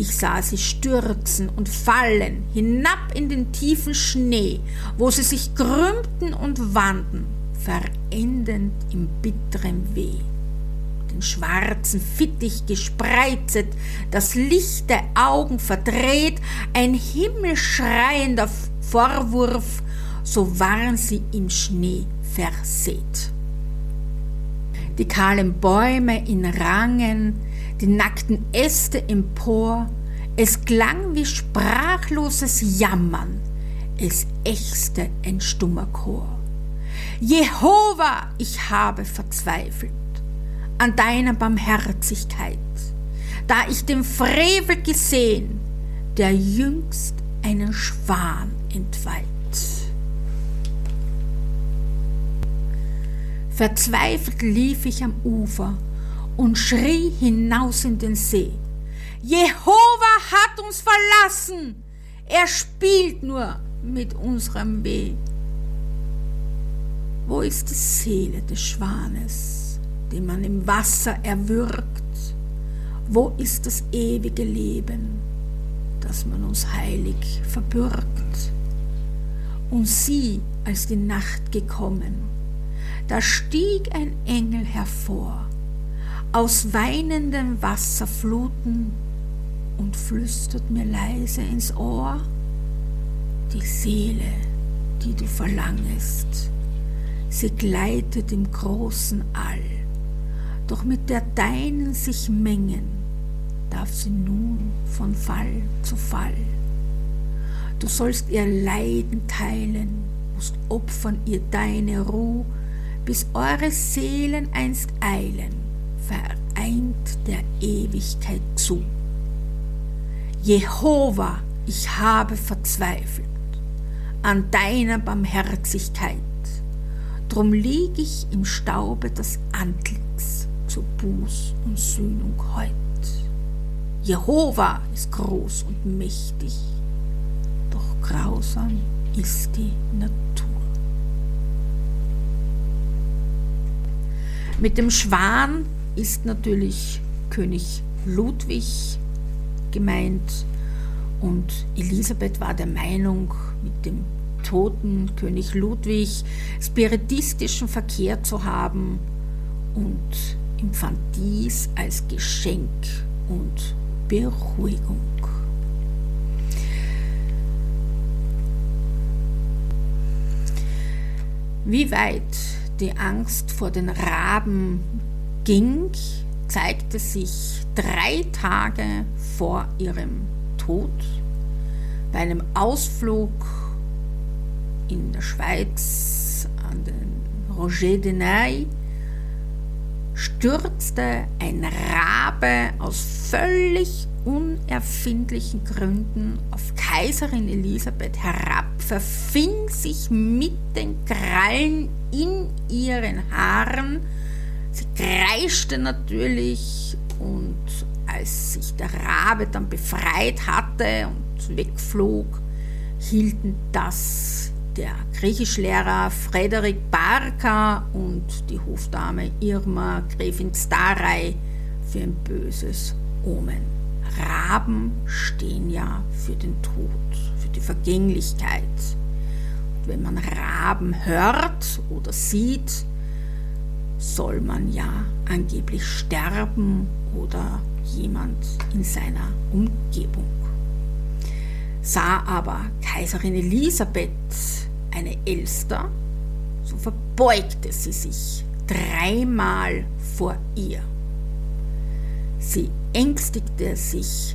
Ich sah sie stürzen und fallen hinab in den tiefen Schnee, wo sie sich krümmten und wanden, verendend im bitteren Weh. Den schwarzen Fittich gespreizet, das Licht der Augen verdreht, ein himmelschreiender Vorwurf, so waren sie im Schnee verseht. Die kahlen Bäume in Rangen, die nackten Äste empor, es klang wie sprachloses Jammern, es ächzte ein stummer Chor. Jehova, ich habe verzweifelt an deiner Barmherzigkeit, da ich den Frevel gesehen, der jüngst einen Schwan entweiht. Verzweifelt lief ich am Ufer und schrie hinaus in den See. Jehova hat uns verlassen. Er spielt nur mit unserem Weh. Wo ist die Seele des Schwanes, den man im Wasser erwürgt? Wo ist das ewige Leben, das man uns heilig verbürgt? Und sieh, als die Nacht gekommen, da stieg ein Engel hervor aus weinenden Wasserfluten und flüstert mir leise ins Ohr, die Seele, die du verlangest, sie gleitet im großen All, doch mit der deinen sich mengen, darf sie nun von Fall zu Fall. Du sollst ihr Leiden teilen, musst opfern ihr deine Ruh, bis eure Seelen einst eilen vereint der Ewigkeit zu. Jehova, ich habe verzweifelt an deiner Barmherzigkeit, drum lieg ich im Staube das Antlitz zur Buß und Sühnung heut. Jehova ist groß und mächtig, doch grausam ist die Natur. Mit dem Schwan ist natürlich König Ludwig gemeint und Elisabeth war der Meinung, mit dem toten König Ludwig spiritistischen Verkehr zu haben und empfand dies als Geschenk und Beruhigung. Wie weit die Angst vor den Raben ging, zeigte sich drei Tage vor ihrem Tod bei einem Ausflug in der Schweiz an den Roger de Ney stürzte ein Rabe aus völlig unerfindlichen Gründen auf Kaiserin Elisabeth herab, verfing sich mit den Krallen in ihren Haaren. Sie kreischte natürlich und als sich der Rabe dann befreit hatte und wegflog, hielten das der Griechischlehrer Frederik Barker und die Hofdame Irma Gräfin Starey für ein böses Omen. Raben stehen ja für den Tod, für die Vergänglichkeit. Und wenn man Raben hört oder sieht, soll man ja angeblich sterben oder jemand in seiner Umgebung. Sah aber Kaiserin Elisabeth eine Elster, so verbeugte sie sich dreimal vor ihr. Sie ängstigte sich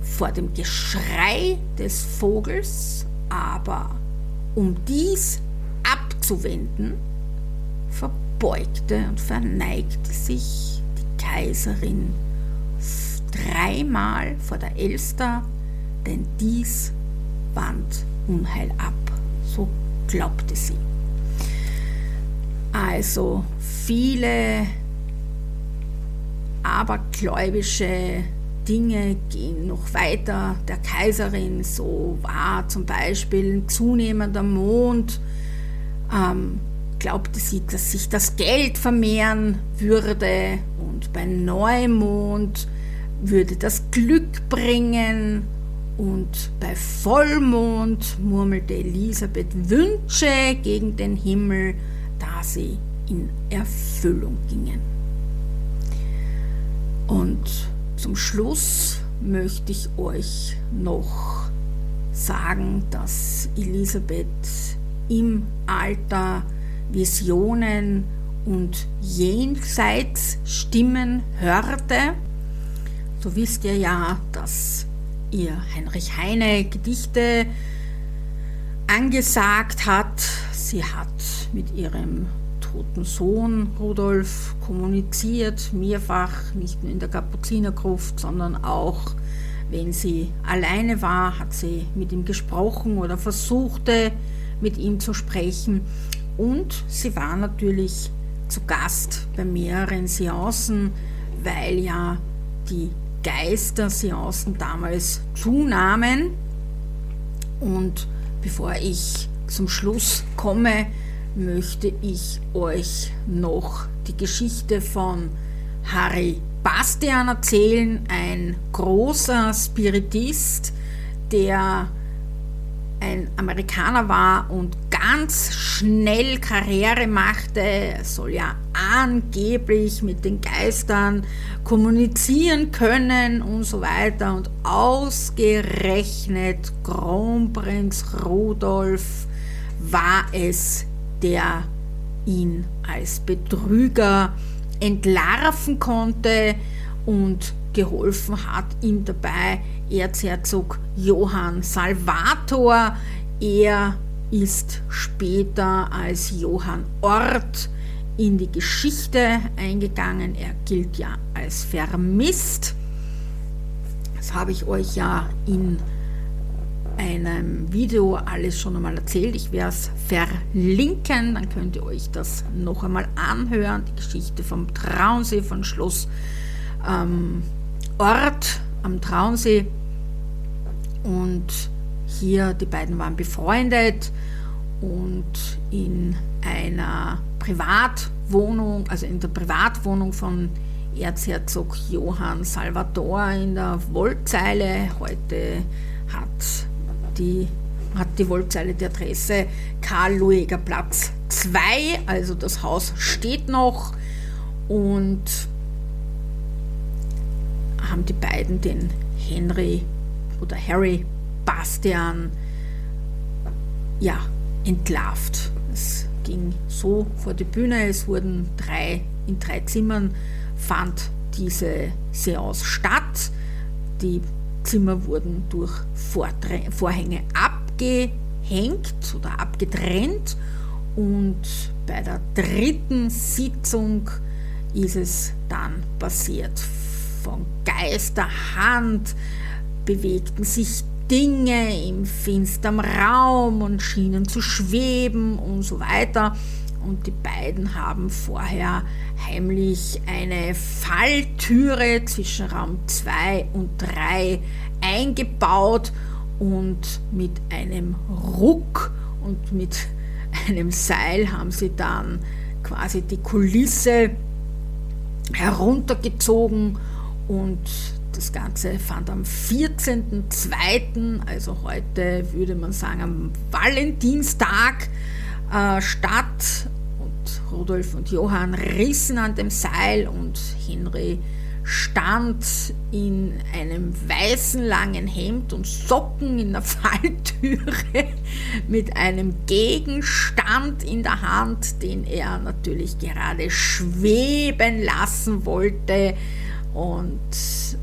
vor dem Geschrei des Vogels, aber um dies abzuwenden, verbeugte und verneigte sich die Kaiserin dreimal vor der Elster, denn dies wand Unheil ab, so glaubte sie. Also viele abergläubische Dinge gehen noch weiter. Der Kaiserin, so war zum Beispiel ein zunehmender Mond, ähm, glaubte sie, dass sich das Geld vermehren würde und bei Neumond würde das Glück bringen und bei Vollmond murmelte Elisabeth Wünsche gegen den Himmel, da sie in Erfüllung gingen. Und zum Schluss möchte ich euch noch sagen, dass Elisabeth im Alter Visionen und Jenseitsstimmen hörte. So wisst ihr ja, dass ihr Heinrich Heine Gedichte angesagt hat. Sie hat mit ihrem toten Sohn Rudolf kommuniziert, mehrfach, nicht nur in der Kapuzinergruft, sondern auch, wenn sie alleine war, hat sie mit ihm gesprochen oder versuchte mit ihm zu sprechen. Und sie war natürlich zu Gast bei mehreren Seancen, weil ja die Geisterseancen damals zunahmen. Und bevor ich zum Schluss komme, möchte ich euch noch die Geschichte von Harry Bastian erzählen, ein großer Spiritist, der ein Amerikaner war und ganz schnell Karriere machte. Soll ja angeblich mit den Geistern kommunizieren können und so weiter. Und ausgerechnet Kronprinz Rudolf war es, der ihn als Betrüger entlarven konnte und geholfen hat ihm dabei Erzherzog Johann Salvator. Er ist später als Johann Ort in die Geschichte eingegangen. Er gilt ja als vermisst. Das habe ich euch ja in einem Video alles schon einmal erzählt. Ich werde es verlinken, dann könnt ihr euch das noch einmal anhören. Die Geschichte vom Traunsee, von Schloss ähm, Ort am Traunsee. Und hier, die beiden waren befreundet und in einer Privatwohnung, also in der Privatwohnung von Erzherzog Johann Salvator in der Wollzeile. Heute hat die, hat die Wollzeile die Adresse Karl-Lueger Platz 2, also das Haus steht noch und haben die beiden den Henry oder Harry Bastian ja, entlarvt. Es ging so vor die Bühne, es wurden drei, in drei Zimmern fand diese Seance statt. Die Zimmer wurden durch Vorhänge abgehängt oder abgetrennt und bei der dritten Sitzung ist es dann passiert. Von Geisterhand bewegten sich Dinge im finsteren Raum und schienen zu schweben und so weiter. Und die beiden haben vorher heimlich eine Falltüre zwischen Raum 2 und 3 eingebaut und mit einem Ruck und mit <laughs> einem Seil haben sie dann quasi die Kulisse heruntergezogen und das Ganze fand am 14.02., also heute würde man sagen am Valentinstag, äh, statt. Und Rudolf und Johann rissen an dem Seil und Henry stand in einem weißen langen Hemd und Socken in der <laughs> Falltüre mit einem Gegenstand in der Hand, den er natürlich gerade schweben lassen wollte. Und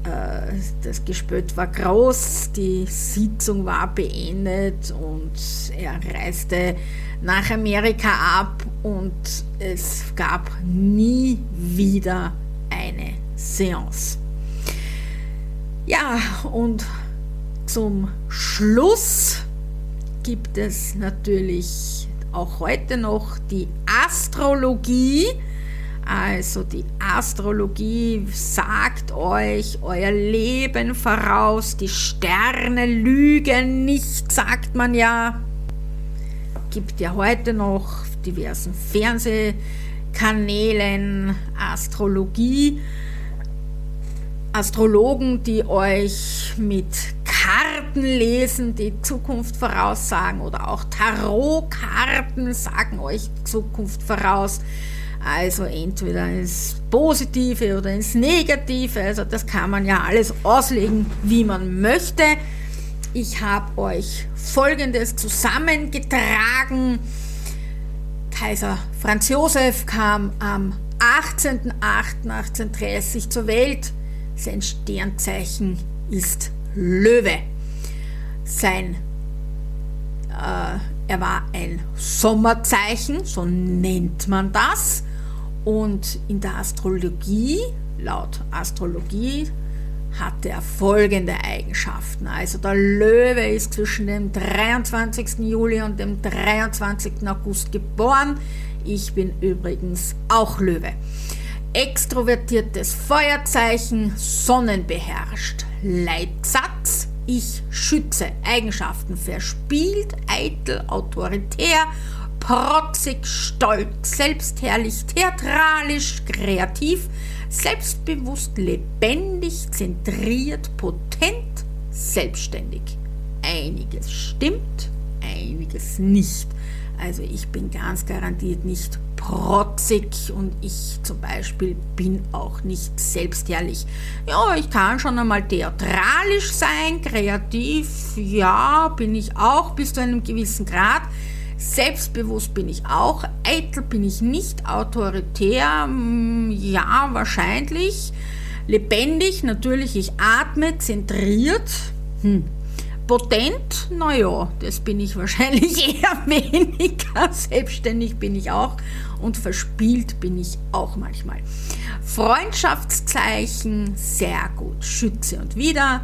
äh, das Gespött war groß, die Sitzung war beendet und er reiste nach Amerika ab und es gab nie wieder eine Seance. Ja, und zum Schluss gibt es natürlich auch heute noch die Astrologie. Also die Astrologie sagt euch euer Leben voraus, die Sterne lügen nicht, sagt man ja. Gibt ja heute noch diversen Fernsehkanälen Astrologie. Astrologen, die euch mit Kartenlesen die Zukunft voraussagen oder auch Tarotkarten sagen euch Zukunft voraus. Also entweder ins Positive oder ins Negative. Also das kann man ja alles auslegen, wie man möchte. Ich habe euch Folgendes zusammengetragen. Kaiser Franz Josef kam am 18.08.1830 zur Welt. Sein Sternzeichen ist Löwe. Sein, äh, er war ein Sommerzeichen, so nennt man das. Und in der Astrologie, laut Astrologie, hatte er folgende Eigenschaften. Also der Löwe ist zwischen dem 23. Juli und dem 23. August geboren. Ich bin übrigens auch Löwe. Extrovertiertes Feuerzeichen, sonnenbeherrscht. Leitsatz, ich schütze. Eigenschaften verspielt, eitel, autoritär, protzig, stolz, selbstherrlich, theatralisch, kreativ, selbstbewusst, lebendig, zentriert, potent, selbstständig. Einiges stimmt, einiges nicht. Also ich bin ganz garantiert nicht protzig und ich zum Beispiel bin auch nicht selbstherrlich. Ja, ich kann schon einmal theatralisch sein, kreativ, ja, bin ich auch bis zu einem gewissen Grad. Selbstbewusst bin ich auch, eitel bin ich nicht, autoritär, hm, ja, wahrscheinlich. Lebendig, natürlich, ich atme, zentriert. Hm. Potent, naja, das bin ich wahrscheinlich <laughs> eher weniger. Selbstständig bin ich auch und verspielt bin ich auch manchmal. Freundschaftszeichen, sehr gut. Schütze und wieder,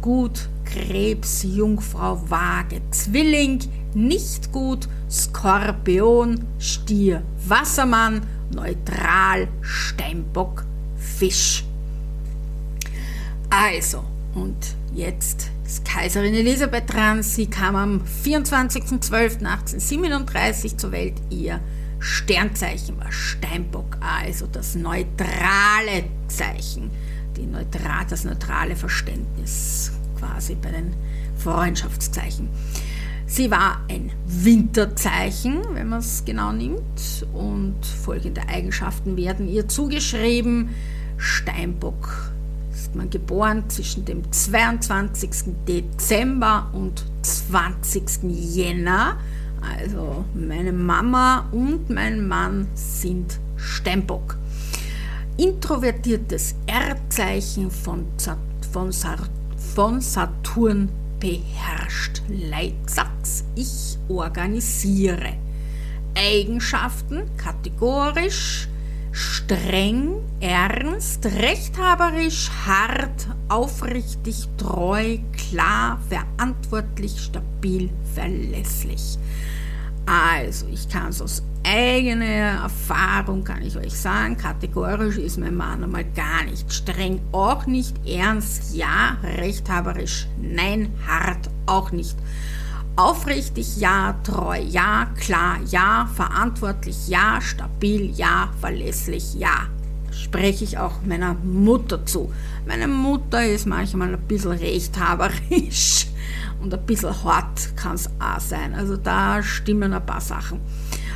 gut. Krebs, Jungfrau, Waage, Zwilling, nicht gut, Skorpion, Stier, Wassermann, neutral, Steinbock, Fisch. Also, und jetzt ist Kaiserin Elisabeth dran. Sie kam am 24.12.1837 zur Welt. Ihr Sternzeichen war Steinbock, also das neutrale Zeichen, die neutral, das neutrale Verständnis quasi bei den Freundschaftszeichen. Sie war ein Winterzeichen, wenn man es genau nimmt, und folgende Eigenschaften werden ihr zugeschrieben. Steinbock ist man geboren zwischen dem 22. Dezember und 20. Jänner. Also meine Mama und mein Mann sind Steinbock. Introvertiertes Erdzeichen von, von, von Saturn beherrscht. Leitsatz, ich organisiere. Eigenschaften kategorisch, streng, ernst, rechthaberisch, hart, aufrichtig, treu, klar, verantwortlich, stabil, verlässlich. Also, ich kann es aus eigener Erfahrung, kann ich euch sagen, kategorisch ist mein Mann einmal gar nicht streng, auch nicht ernst, ja, rechthaberisch, nein, hart, auch nicht. Aufrichtig ja, treu ja, klar ja, verantwortlich ja, stabil ja, verlässlich ja. Spreche ich auch meiner Mutter zu. Meine Mutter ist manchmal ein bisschen rechthaberisch <laughs> und ein bisschen hart kann es auch sein. Also da stimmen ein paar Sachen.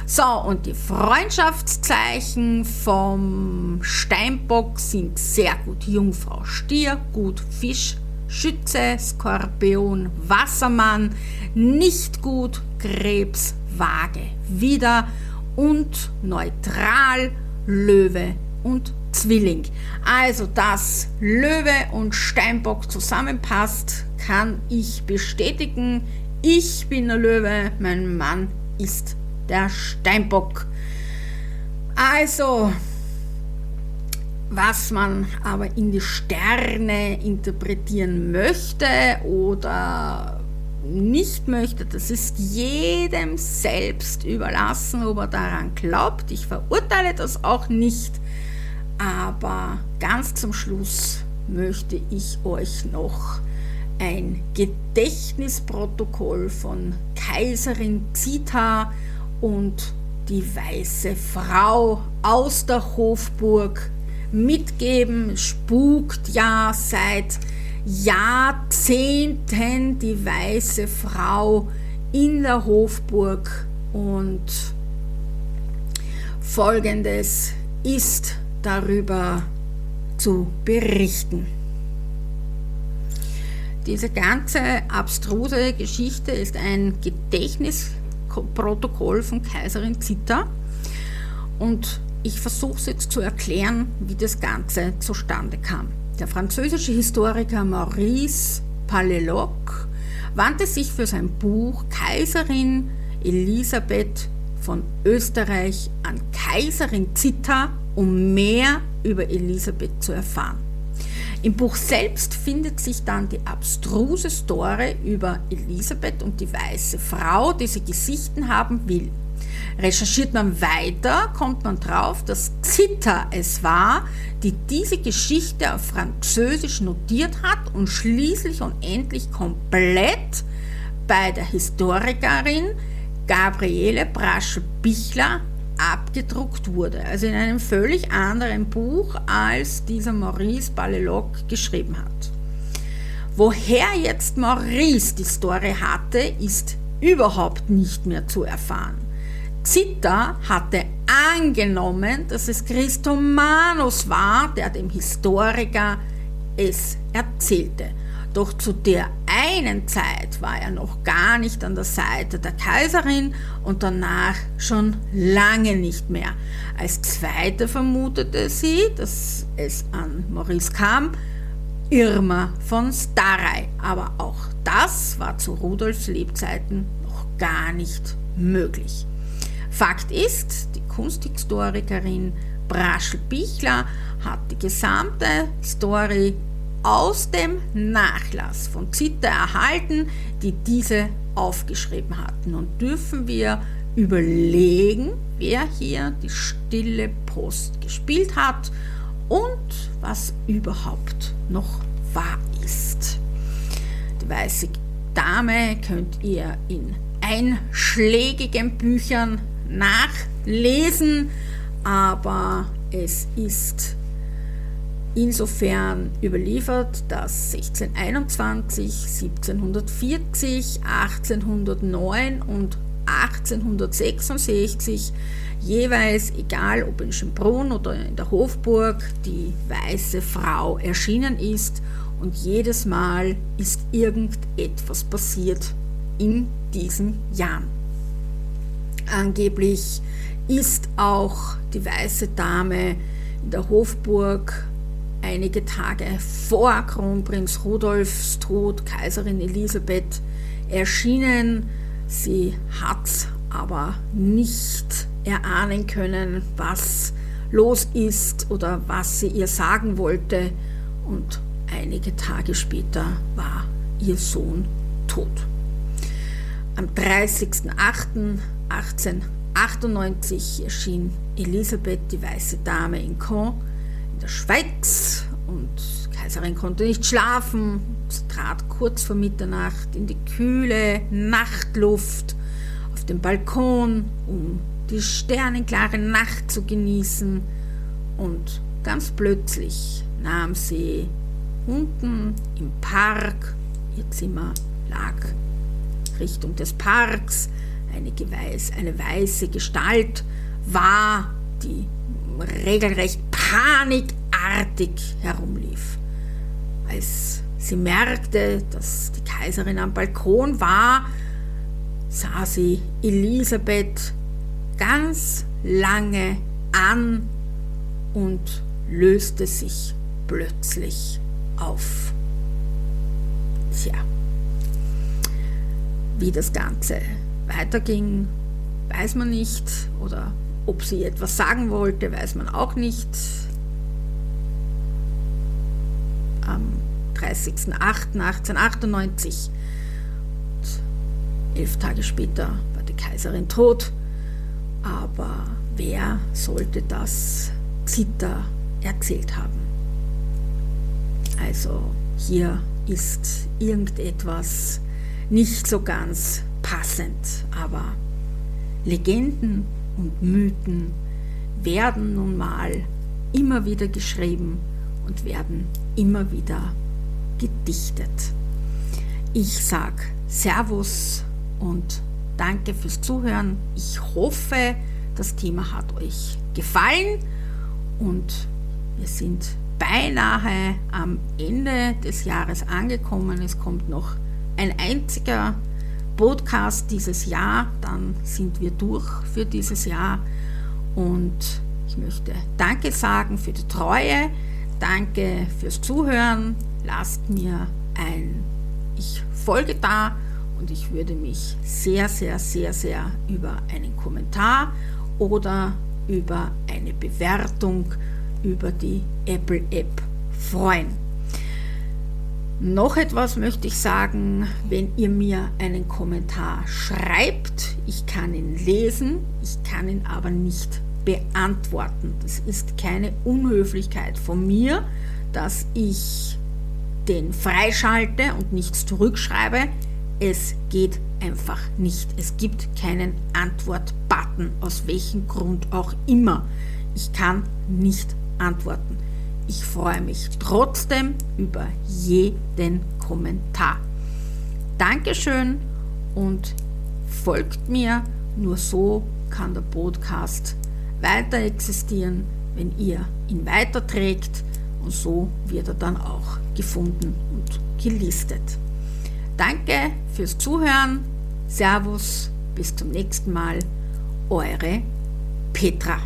So, und die Freundschaftszeichen vom Steinbock sind sehr gut. Jungfrau Stier, gut Fisch, Schütze, Skorpion, Wassermann, nicht gut, Krebs, Waage, wieder und neutral, Löwe und Zwilling. Also, dass Löwe und Steinbock zusammenpasst, kann ich bestätigen. Ich bin der Löwe, mein Mann ist der Steinbock. Also, was man aber in die Sterne interpretieren möchte oder nicht möchte, das ist jedem selbst überlassen, ob er daran glaubt. Ich verurteile das auch nicht, aber ganz zum Schluss möchte ich euch noch ein Gedächtnisprotokoll von Kaiserin Zita und die weiße Frau aus der Hofburg mitgeben, spukt ja seit Jahrzehnten die weiße Frau in der Hofburg und Folgendes ist darüber zu berichten. Diese ganze abstruse Geschichte ist ein Gedächtnisprotokoll von Kaiserin Zita und ich versuche es jetzt zu erklären, wie das Ganze zustande kam. Der französische Historiker Maurice Palleloc wandte sich für sein Buch Kaiserin Elisabeth von Österreich an Kaiserin Zita, um mehr über Elisabeth zu erfahren. Im Buch selbst findet sich dann die abstruse Story über Elisabeth und die weiße Frau, die sie gesichten haben will. Recherchiert man weiter, kommt man drauf, dass Zita es war, die diese Geschichte auf Französisch notiert hat und schließlich und endlich komplett bei der Historikerin Gabriele Braschel-Bichler abgedruckt wurde. Also in einem völlig anderen Buch, als dieser Maurice Balleloc geschrieben hat. Woher jetzt Maurice die Story hatte, ist überhaupt nicht mehr zu erfahren. Zita hatte angenommen, dass es Christomanus war, der dem Historiker es erzählte. Doch zu der einen Zeit war er noch gar nicht an der Seite der Kaiserin und danach schon lange nicht mehr. Als zweite vermutete sie, dass es an Maurice kam, Irma von Starey. Aber auch das war zu Rudolfs Lebzeiten noch gar nicht möglich. Fakt ist, die Kunsthistorikerin Braschel-Bichler hat die gesamte Story aus dem Nachlass von Zitter erhalten, die diese aufgeschrieben hatten. Und dürfen wir überlegen, wer hier die stille Post gespielt hat und was überhaupt noch wahr ist. Die weiße Dame könnt ihr in einschlägigen Büchern nachlesen, aber es ist insofern überliefert, dass 1621, 1740, 1809 und 1866 jeweils, egal ob in Schönbrunn oder in der Hofburg, die weiße Frau erschienen ist und jedes Mal ist irgendetwas passiert in diesen Jahren. Angeblich ist auch die weiße Dame in der Hofburg einige Tage vor Kronprinz Rudolfs Tod, Kaiserin Elisabeth, erschienen. Sie hat aber nicht erahnen können, was los ist oder was sie ihr sagen wollte. Und einige Tage später war ihr Sohn tot. Am 30.08.1898 erschien Elisabeth, die weiße Dame, in Caen in der Schweiz und Kaiserin konnte nicht schlafen. Sie trat kurz vor Mitternacht in die kühle Nachtluft auf den Balkon, um die sternenklare Nacht zu genießen. Und ganz plötzlich nahm sie unten im Park, ihr Zimmer lag Richtung des Parks, eine, weiß, eine weiße Gestalt war, die regelrecht panikartig herumlief. Als sie merkte, dass die Kaiserin am Balkon war, sah sie Elisabeth ganz lange an und löste sich plötzlich auf. Tja, wie das Ganze weiterging, weiß man nicht oder ob sie etwas sagen wollte, weiß man auch nicht. Am 30.08.1898, elf Tage später, war die Kaiserin tot. Aber wer sollte das Zita erzählt haben? Also hier ist irgendetwas nicht so ganz passend, aber Legenden und Mythen werden nun mal immer wieder geschrieben und werden immer wieder gedichtet. Ich sag Servus und danke fürs Zuhören. Ich hoffe, das Thema hat euch gefallen und wir sind beinahe am Ende des Jahres angekommen. Es kommt noch ein einziger Podcast dieses Jahr, dann sind wir durch für dieses Jahr. Und ich möchte Danke sagen für die Treue, danke fürs Zuhören. Lasst mir ein Ich folge da und ich würde mich sehr, sehr, sehr, sehr über einen Kommentar oder über eine Bewertung über die Apple App freuen. Noch etwas möchte ich sagen, wenn ihr mir einen Kommentar schreibt, ich kann ihn lesen, ich kann ihn aber nicht beantworten. Das ist keine Unhöflichkeit von mir, dass ich den freischalte und nichts zurückschreibe. Es geht einfach nicht. Es gibt keinen Antwort-Button, aus welchem Grund auch immer. Ich kann nicht antworten. Ich freue mich trotzdem über jeden Kommentar. Dankeschön und folgt mir. Nur so kann der Podcast weiter existieren, wenn ihr ihn weiterträgt und so wird er dann auch gefunden und gelistet. Danke fürs Zuhören. Servus, bis zum nächsten Mal. Eure Petra.